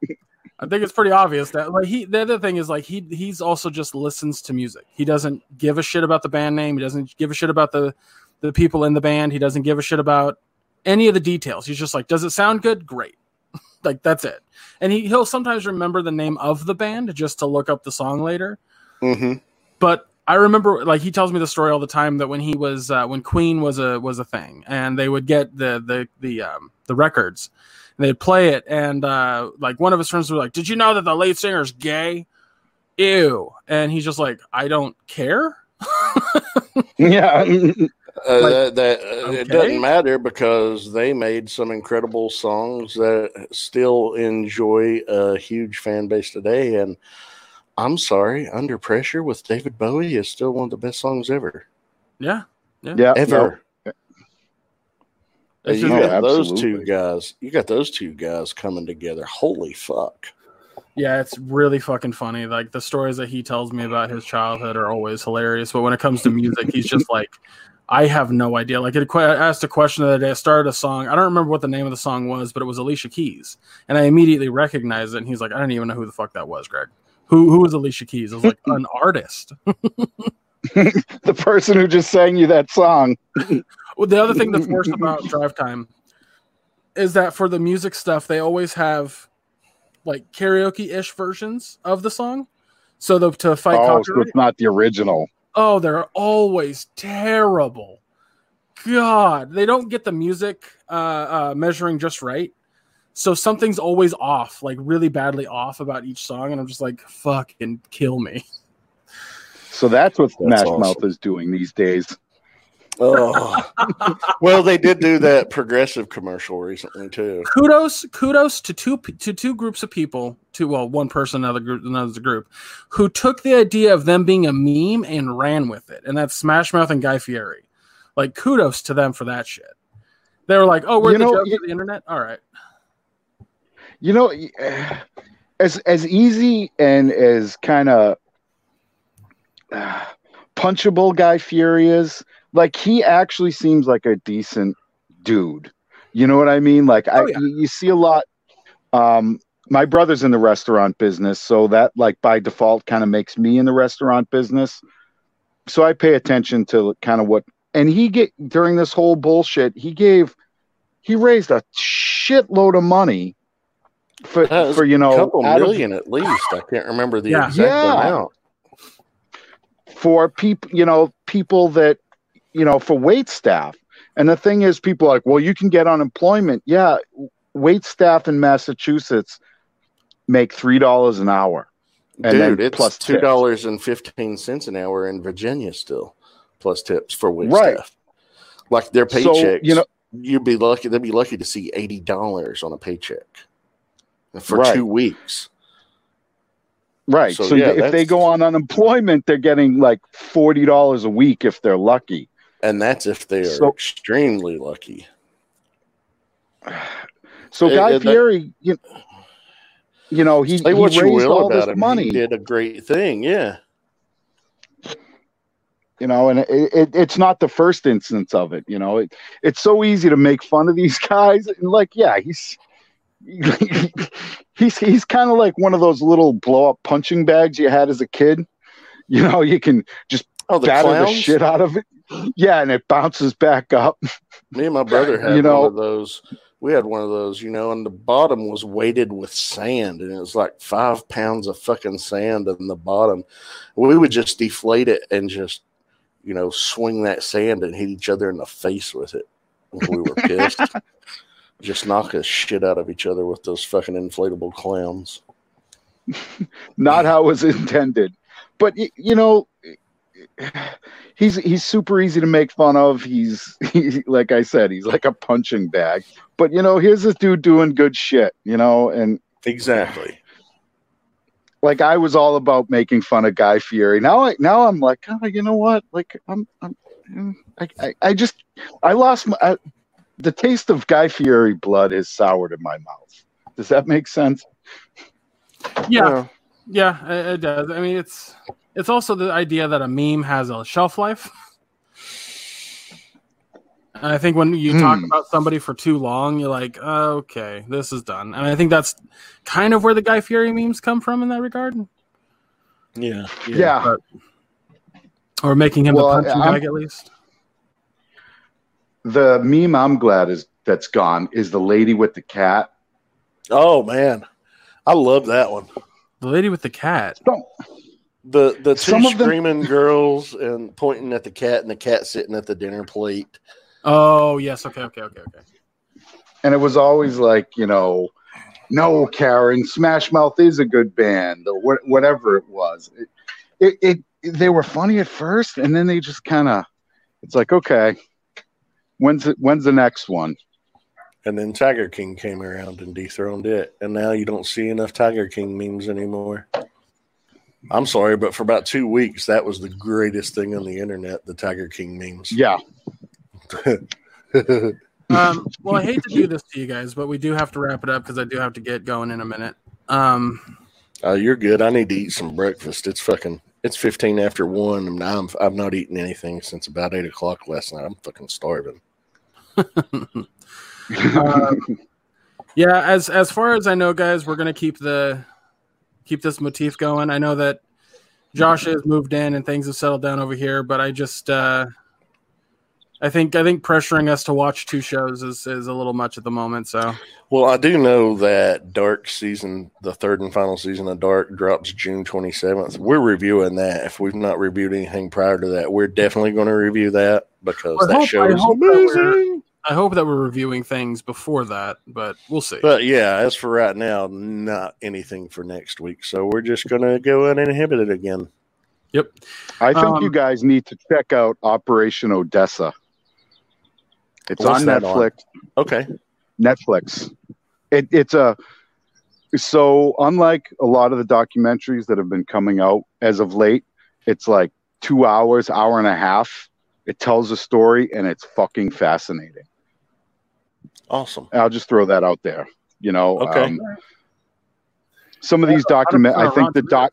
I think it's pretty obvious that like he. The other thing is like he he's also just listens to music. He doesn't give a shit about the band name. He doesn't give a shit about the the people in the band. He doesn't give a shit about any of the details. He's just like, "Does it sound good? Great." Like that's it. And he he'll sometimes remember the name of the band just to look up the song later mhm. but I remember like he tells me the story all the time that when he was uh, when Queen was a was a thing and they would get the the the um, the records And they'd play it, and uh, like one of his friends was like, "Did you know that the lead singer's gay?" Ew, and he's just like, "I don't care." [laughs] yeah. [laughs] Uh, Like, that, that uh, okay. it doesn't matter because they made some incredible songs that still enjoy a huge fan base today. And I'm sorry, Under Pressure with David Bowie is still one of the best songs ever. yeah, Yeah. Ever. It's you just- No, got those two guys. You got those two guys coming together. Holy fuck! Yeah, it's really fucking funny. Like the stories that he tells me about his childhood are always hilarious. But when it comes to music, he's just like, I have no idea. Like it, I asked a question the other day. I started a song. I don't remember what the name of the song was, but it was Alicia Keys, and I immediately recognized it. And he's like, I don't even know who the fuck that was, Greg. Who who was Alicia Keys? I was like, an [laughs] artist. [laughs] the person who just sang you that song. Well, the other thing that's worse [laughs] about Drive Time is that for the music stuff, they always have like karaoke ish versions of the song. So the, to fight Oh, so it's not the original. Oh, they're always terrible. God, they don't get the music uh, uh, measuring just right. So something's always off, like really badly off about each song, and I'm just like, fucking kill me. So that's what That's Smash awesome. Mouth is doing these days. Oh, well, they did do that progressive commercial recently too. kudos, kudos to two to two groups of people, to well, one person, another group, another group, who took the idea of them being a meme and ran with it, and that's Smash Mouth and Guy Fieri. Like kudos to them for that shit. They were like, "Oh, we're You the know, jokes you- of the internet." All right. You know, [sighs] as as easy and as kind of uh, punchable Guy Fieri is, like he actually seems like a decent dude. You know what I mean? Like I, Oh, yeah. you, you see a lot. Um, my brother's in the restaurant business, so that like by default kind of makes me in the restaurant business. So I pay attention to kind of what, and he get during this whole bullshit. He gave, he raised a shitload of money for for you know a couple out of- million at least. I can't remember the Yeah. exact Yeah. amount. for people, you know, people that, you know, for wait staff. And the thing is, people are like, well, you can get unemployment. Yeah, wait staff in Massachusetts make three dollars an hour, Dude, it's plus two dollars and fifteen an hour in Virginia still, plus tips for wait Right. staff. Like their So, you know- you'd be lucky. They'd be lucky to see eighty dollars on a paycheck for Right. two weeks. right? So, So, yeah, if they go on unemployment, they're getting like forty dollars a week if they're lucky. And that's if they're So- extremely lucky. So It- Guy it- that- you, you know, he, he raised all this him. money. He did a great thing. Yeah. you know and it, it, it's not the first instance of it you know it, it's so easy to make fun of these [laughs] guys and like yeah he's [laughs] he's he's kind of like one of those little blow up punching bags you had as a kid you know you can just Oh, the batter the shit out of it yeah and it bounces back up Me and my brother [laughs] had You know- one of those. We had one of those, you know, and the bottom was weighted with sand, and it was like five pounds of fucking sand in the bottom. We would just deflate it and just, you know, swing that sand and hit each other in the face with it. We were pissed. [laughs] just knock the shit out of each other with those fucking inflatable clowns. [laughs] not how it was intended but you know he's he's super easy to make fun of he's [laughs] he, like i said he's like a punching bag but you know here's this dude doing good shit you know and Exactly. like I was all about making fun of Guy Fieri. Now I now I'm like, oh, you know what? Like I'm I'm I, I, I just I lost my I, the taste of Guy Fieri blood is soured in my mouth. Does that make sense? Yeah, Well, yeah, it, it does. I mean, it's it's also the idea that a meme has a shelf life. And I think when you talk Hmm. about somebody for too long, you're like, oh, okay, this is done. And I think that's kind of where the Guy Fieri memes come from in that regard, yeah. Yeah. or making him Well, the punching I'm- bag at least. The meme I'm glad is that's gone is the lady with the cat. Oh man, I love that one. The lady with the cat. The the two Some of them- screaming girls and pointing at the cat and the cat sitting at the dinner plate. Oh yes, okay, okay, okay, okay. and it was always like you know, no, Karen, Smash Mouth is a good band or wh- whatever it was. It, it, it they were funny at first, and then they just kind of, it's like okay, when's it, when's the next one? And then Tiger King came around and dethroned it, and now you don't see enough Tiger King memes anymore. I'm sorry, but for about two weeks, that was the greatest thing on the internet, the Tiger King memes. Yeah, [laughs] Um, well, I hate to do this to you guys, but we do have to wrap it up because I do have to get going in a minute. Um, Uh, you're good. I need to eat some breakfast. It's fucking. It's 15 after one, and I'm, I've not eaten anything since about eight o'clock last night. I'm fucking starving. uh, [laughs] yeah, as as far as I know, guys, we're gonna keep the keep this motif going. I know that Josh has moved in and things have settled down over here, but I just uh, I think I think pressuring us to watch two shows is is a little much at the moment. So Well, I do know that Dark season, the third and final season of Dark, drops June 27th. We're reviewing that. If we've not reviewed anything prior to that, we're definitely going to review that because I that hope- show is amazing. I hope that we're reviewing things before that, but we'll see. But yeah, as for right now, not anything for next week. So we're just going to go uninhibited it again. yep. I think Um, you guys need to check out Operation Odessa. It's on that on? Netflix. Okay. Netflix. It, it's a so unlike a lot of the documentaries that have been coming out as of late. It's like two hours, hour and a half. It tells a story and it's fucking fascinating. Awesome. I'll just throw that out there. You know, Okay. um, some of these document. I think the doc,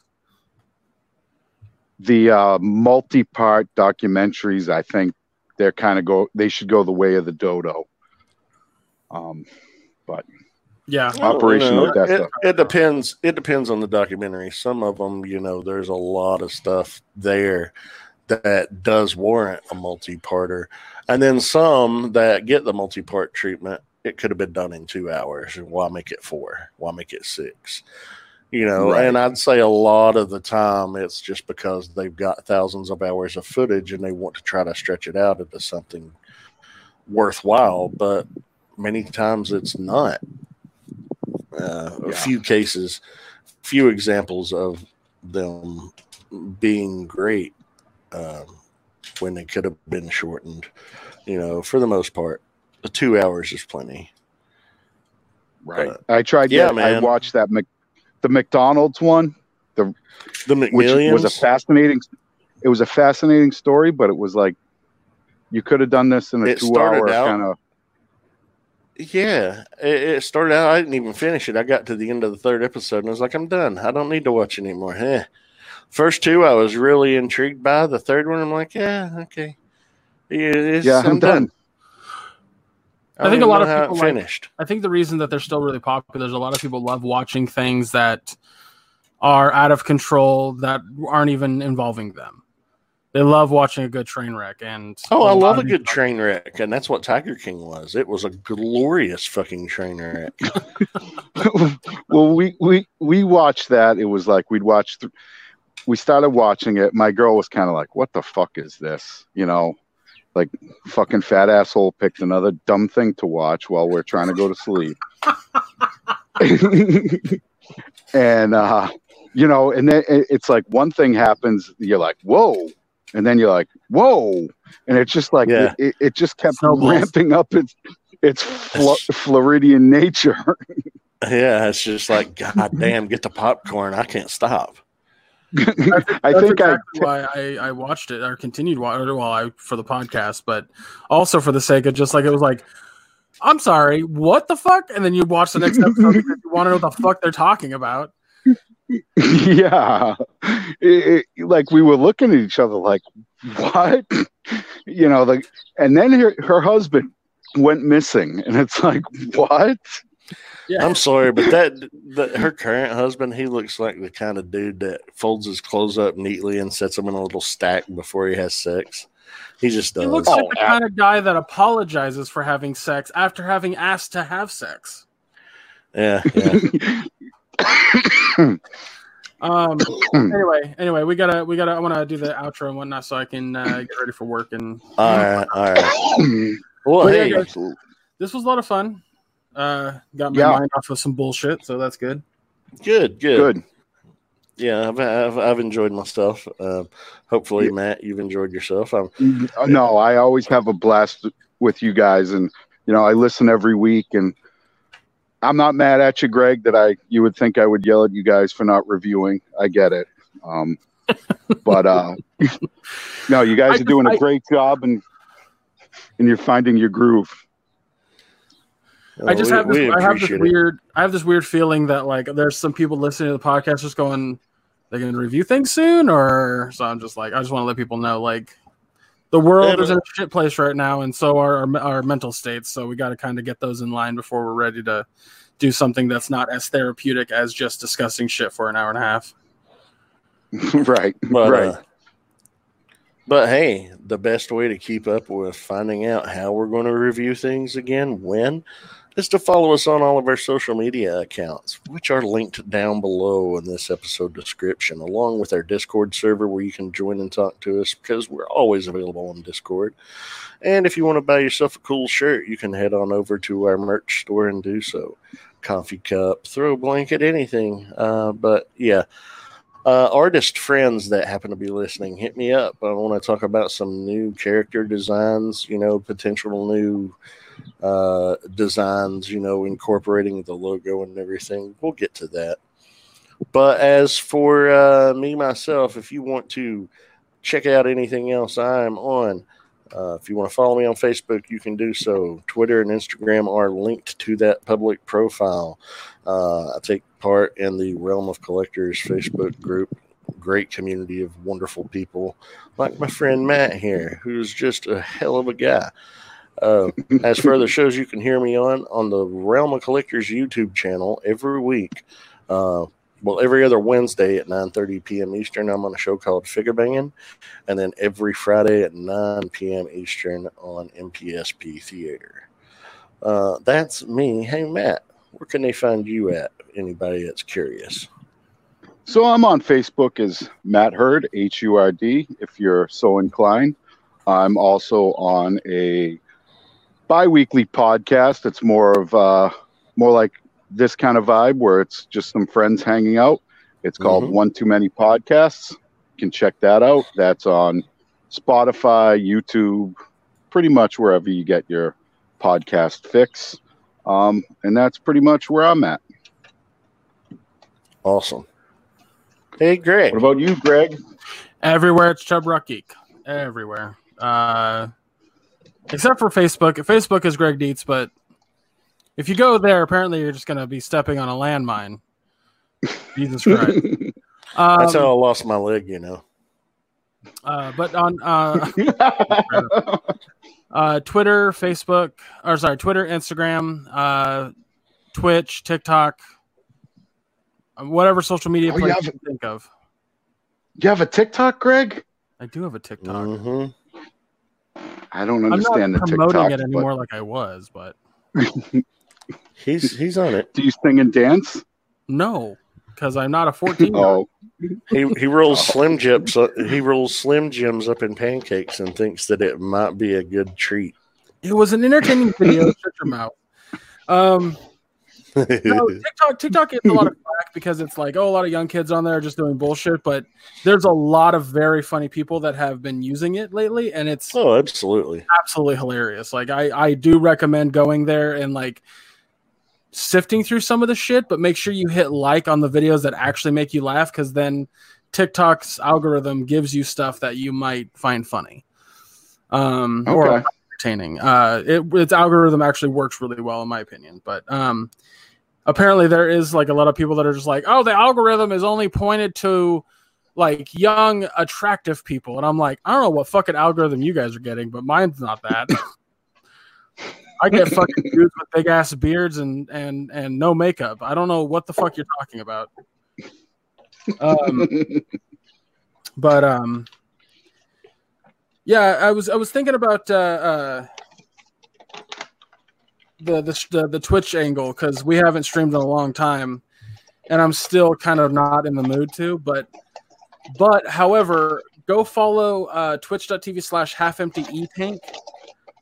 the uh, multi-part documentaries. I think they're kind of go. They should go the way of the dodo. Um, but Yeah. Operation You know, It, it depends. It depends on the documentary. Some of them, you know, there's a lot of stuff there that does warrant a multi-parter, and then some that get the multi-part treatment. It could have been done in two hours. Why make it four? Why make it six? You know, Right. and I'd say a lot of the time it's just because they've got thousands of hours of footage and they want to try to stretch it out into something worthwhile. But many times it's not uh, a few cases, few examples of them being great um, when they could have been shortened. You know, for the most part, the two hours is plenty. Right. But I tried. yeah, Yeah, I watched that Mc, the McDonald's one, the which McMillions was a fascinating. It was a fascinating story, but it was like you could have done this in a It two-hour kind of. Yeah, it, it started out. I didn't even finish it. I got to the end of the third episode and I was like, I'm done. I don't need to watch anymore. Eh. First two, I was really intrigued by. The third one, I'm like, yeah, okay. Yeah, it's, Yeah, I'm, I'm done. done. I don't think a lot of how it people like- finished. I think the reason that they're still really popular is a lot of people love watching things that are out of control that aren't even involving them. They love watching a good train wreck, and Oh, I love a of good train wreck, and that's what Tiger King was. It was a glorious fucking train wreck. [laughs] well, we we we watched that. It was like we'd watch. Th- we started watching it. My girl was kind of like, "What the fuck is this?" You know, like fucking fat asshole picked another dumb thing to watch while we're trying to go to sleep. [laughs] and uh, you know, and then it's like one thing happens, you're like, "Whoa," and then you're like, "Whoa," and it's just like Yeah. it, it just kept Snowballs. ramping up its its Flo- Floridian nature. [laughs] yeah, it's just like, God damn, get the popcorn. I can't stop. [laughs] I think I why I, I watched it or continued watching well I for the podcast, but also for the sake of just like it was like, I'm sorry, what the fuck? And then you watch the next episode because you want to know what the fuck they're talking about. [laughs] yeah It- it- like we were looking at each other like what [laughs] you know like and then her, her husband went missing and it's like what Yeah, I'm sorry, but that, that her current husband, he looks like the kind of dude that folds his clothes up neatly and sets them in a little stack before he has sex. He just does. he looks Oh, like the kind of guy that apologizes for having sex after having asked to have sex. yeah, yeah. [laughs] Um. [laughs] anyway, anyway, we gotta we gotta. I want to do the outro and whatnot so I can uh, get ready for work. And All right, all right. [laughs] Well, But yeah, hey, guys. this was a lot of fun. Uh, got my Yeah. mind off of some bullshit, so that's good. Good, good. Good. Yeah, I've, I've I've enjoyed myself. Um, hopefully, Yeah. Matt, you've enjoyed yourself. I'm Uh, No, I always have a blast with you guys, and you know I listen every week, and I'm not mad at you, Greg. That I you would think I would yell at you guys for not reviewing. I get it, um, [laughs] but uh, no, you I guys are doing a I- great job, and and you're finding your groove. I just we- have this, I have this appreciate it. weird I have this weird feeling that like there's some people listening to the podcast just going they're gonna review things soon or so I'm just like I just want to let people know like the world Yeah, is in a shit place right now and so are our, our mental states so we got to kind of get those in line before we're ready to do something that's not as therapeutic as just discussing shit for an hour and a half. [laughs] right, But, right. uh, but hey, the best way to keep up with finding out how we're going to review things again, when, is to follow us on all of our social media accounts, which are linked down below in this episode description, along with our Discord server where you can join and talk to us because we're always available on Discord. And if you want to buy yourself a cool shirt, you can head on over to our merch store and do so. Coffee cup, throw blanket, anything. Uh, but yeah, uh, artist friends that happen to be listening, hit me up. I want to talk about some new character designs, you know, potential new uh, designs, you know, incorporating the logo and everything. We'll get to that. But as for uh, me, myself, if you want to check out anything else I'm on, uh, if you want to follow me on Facebook, you can do so. Twitter and Instagram are linked to that public profile. Uh, I take part in the Realm of Collectors Facebook group. Great community of wonderful people, like my friend Matt here, who's just a hell of a guy. Uh, as for other shows you can hear me on, on the Realm of Collectors YouTube channel every week. Uh, well, every other Wednesday at 9:30 p.m. Eastern, I'm on a show called Figure Banging, and then every Friday at 9 p.m. Eastern on MPSP Theater. Uh, that's me. Hey, Matt, where can they find you at? Anybody that's curious. So I'm on Facebook as Matt Hurd, H U R D, if you're so inclined. I'm also on a bi-weekly podcast. It's more of uh, more like this kind of vibe where it's just some friends hanging out. It's called Mhm. One Too Many Podcasts. You can check that out. That's on Spotify, YouTube, pretty much wherever you get your podcast fix. Um, and that's pretty much where I'm at. Awesome. Hey, Greg. What about you, Greg? Everywhere it's Chub Rock Geek. Everywhere. Uh, except for Facebook. Facebook is Greg Dietz, but if you go there, apparently you're just going to be stepping on a landmine. Jesus Christ. Um, [laughs] That's how I lost my leg, you know. uh, but on uh, [laughs] uh, Twitter, Facebook, or sorry, Twitter, Instagram, uh, Twitch, TikTok, uh, whatever social media Oh, you place have- you can think of. you have a TikTok, Greg? I do have a TikTok. Mhm. I don't understand I'm not the promoting TikTok. it but anymore like I was, but [laughs] He's he's on it. Do you sing and dance? no, because I'm not a 14 year [laughs] old. Oh, He he rolls slim jims. He rolls slim jims up in pancakes and thinks that it might be a good treat. It was an entertaining video. Shut your mouth. Um, no, [laughs] TikTok TikTok gets a lot of flack because it's like, oh, a lot of young kids on there are just doing bullshit. But there's a lot of very funny people that have been using it lately, and it's oh, absolutely. absolutely hilarious. Like I I do recommend going there and like sifting through some of the shit, but make sure you hit like on the videos that actually make you laugh because then TikTok's algorithm gives you stuff that you might find funny. Um or okay. entertaining. Uh it its algorithm actually works really well in my opinion. But um apparently there is like a lot of people that are just like, oh, the algorithm is only pointed to like young, attractive people. And I'm like, I don't know what fucking algorithm you guys are getting, but mine's not that. [laughs] I get fucking dudes with big ass beards and and and no makeup. I don't know what the fuck you're talking about. Um, [laughs] but um, yeah, I was I was thinking about uh, uh the the the, the Twitch angle because we haven't streamed in a long time, and I'm still kind of not in the mood to. But but however, go follow uh, Twitch.tv slash Half Empty E Tank.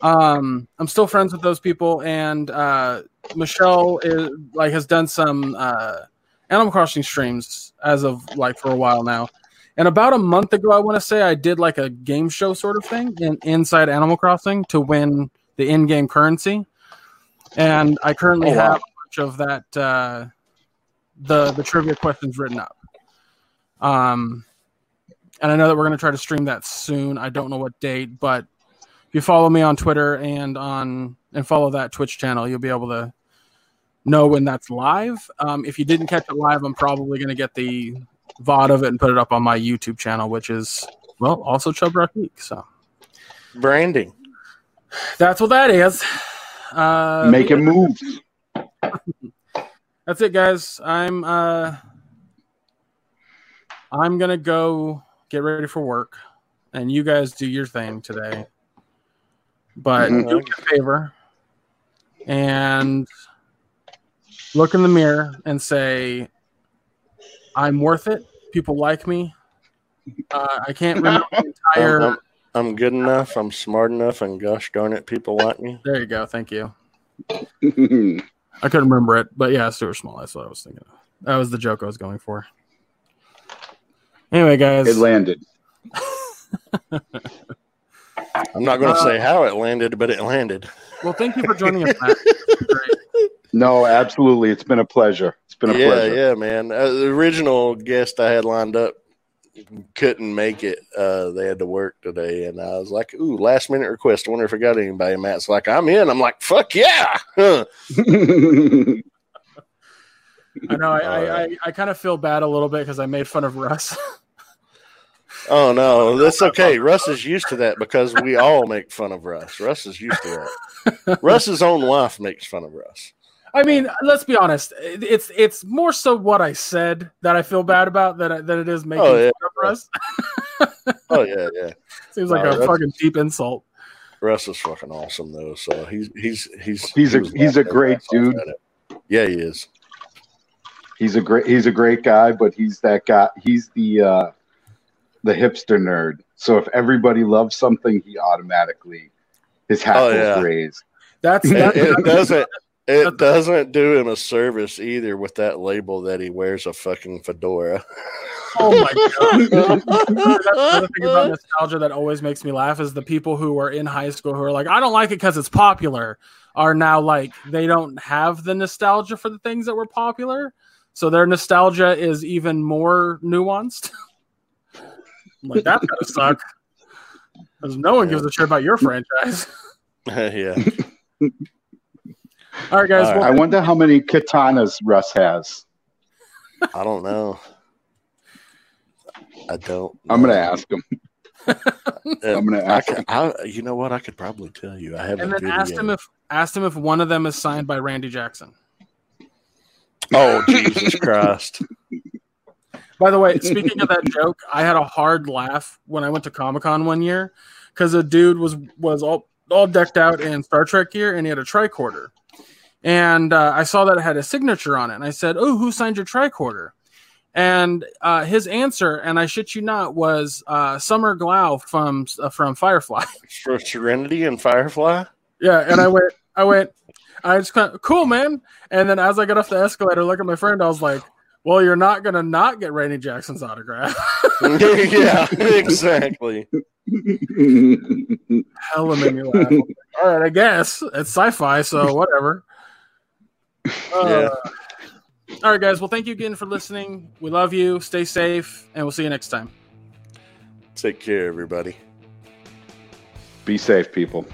Um, I'm still friends with those people, and uh, Michelle is like has done some uh, Animal Crossing streams as of like for a while now. And about a month ago, I want to say I did like a game show sort of thing in, inside Animal Crossing to win the in-game currency. And I currently Oh, wow. have a bunch of that uh, the the trivia questions written up. Um, and I know that we're going to try to stream that soon. I don't know what date, but if you follow me on Twitter and on and follow that Twitch channel, you'll be able to know when that's live. Um, if you didn't catch it live, I'm probably going to get the VOD of it and put it up on my YouTube channel, which is well also Chub Rock Geek. So Branding. that's what that is. Uh, Make it move. that's it, guys. I'm uh, I'm gonna go get ready for work, and you guys do your thing today. But Mhm. do me a favor and look in the mirror and say, "I'm worth it. People like me. Uh, I can't remember the [laughs] entire." I'm, I'm, I'm good enough. I'm smart enough, and gosh darn it, people like me. There you go. Thank you. [laughs] I couldn't remember it, but yeah, Stuart Small. That's what I was thinking of. That was the joke I was going for. Anyway, guys, it landed. [laughs] I'm not going to Uh, say how it landed, but it landed. well, thank you for joining us. [laughs] Matt. No, absolutely. It's been a pleasure. It's been a yeah, pleasure. yeah, man. Uh, the original guest I had lined up couldn't make it. Uh, they had to work today, and I was like, "Ooh, last minute request. I wonder if I got anybody." Matt's like, "I'm in." I'm like, "Fuck yeah!" Huh. [laughs] I know. I, I, I, I kind of feel bad a little bit because I made fun of Russ. [laughs] Oh no, that's okay. Russ is used to that because we all make fun of Russ. Russ is used to that. Russ's own wife makes fun of Russ. I mean, let's be honest. It's it's more so what I said that I feel bad about than, I- than it is making Oh, yeah. fun of Russ. [laughs] Oh yeah, yeah. Seems like No, a fucking deep insult. Russ is fucking awesome though. So he's he's he's He's a- he was he's a great dude. Yeah, he is. he's a great he's a great guy, but he's that guy. He's the uh, the hipster nerd. So if everybody loves something, he automatically his hat Oh, will yeah. raise. That's It, that's, it doesn't. It doesn't do him a service either with that label that he wears a fucking fedora. oh my god. [laughs] That's the thing about nostalgia that always makes me laugh is the people who are in high school who are like, I don't like it because it's popular, are now like they don't have the nostalgia for the things that were popular. So their nostalgia is even more nuanced. I'm like, that's gotta suck. Because no one gives a shit about your franchise. [laughs] yeah. [laughs] All right, guys. All well, I wonder how many katanas Russ has. I don't know. I don't. I'm gonna ask him. Uh, [laughs] I'm gonna I ask could, him. I, you know what? I could probably tell you. I have and a then video. asked him if asked him if one of them is signed by Randy Jackson. oh Jesus Christ! [laughs] By the way, speaking of that joke, I had a hard laugh when I went to Comic Con one year because a dude was was all all decked out in Star Trek gear and he had a tricorder, and uh, I saw that it had a signature on it, and I said, "Oh, who signed your tricorder?" And uh, his answer, and I shit you not, was uh, Summer Glau from uh, from Firefly. [laughs] For Serenity and Firefly. yeah, and I went, [laughs] I went, I just kind of cool, man. And then as I got off the escalator, look at my friend, I was like, "Well, you're not gonna not get Randy Jackson's autograph." [laughs] yeah, exactly. hella made me laugh. All right, I guess it's sci-fi, so whatever. Uh, All right, guys. Well, thank you again for listening. We love you. Stay safe, and we'll see you next time. Take care, everybody. Be safe, people.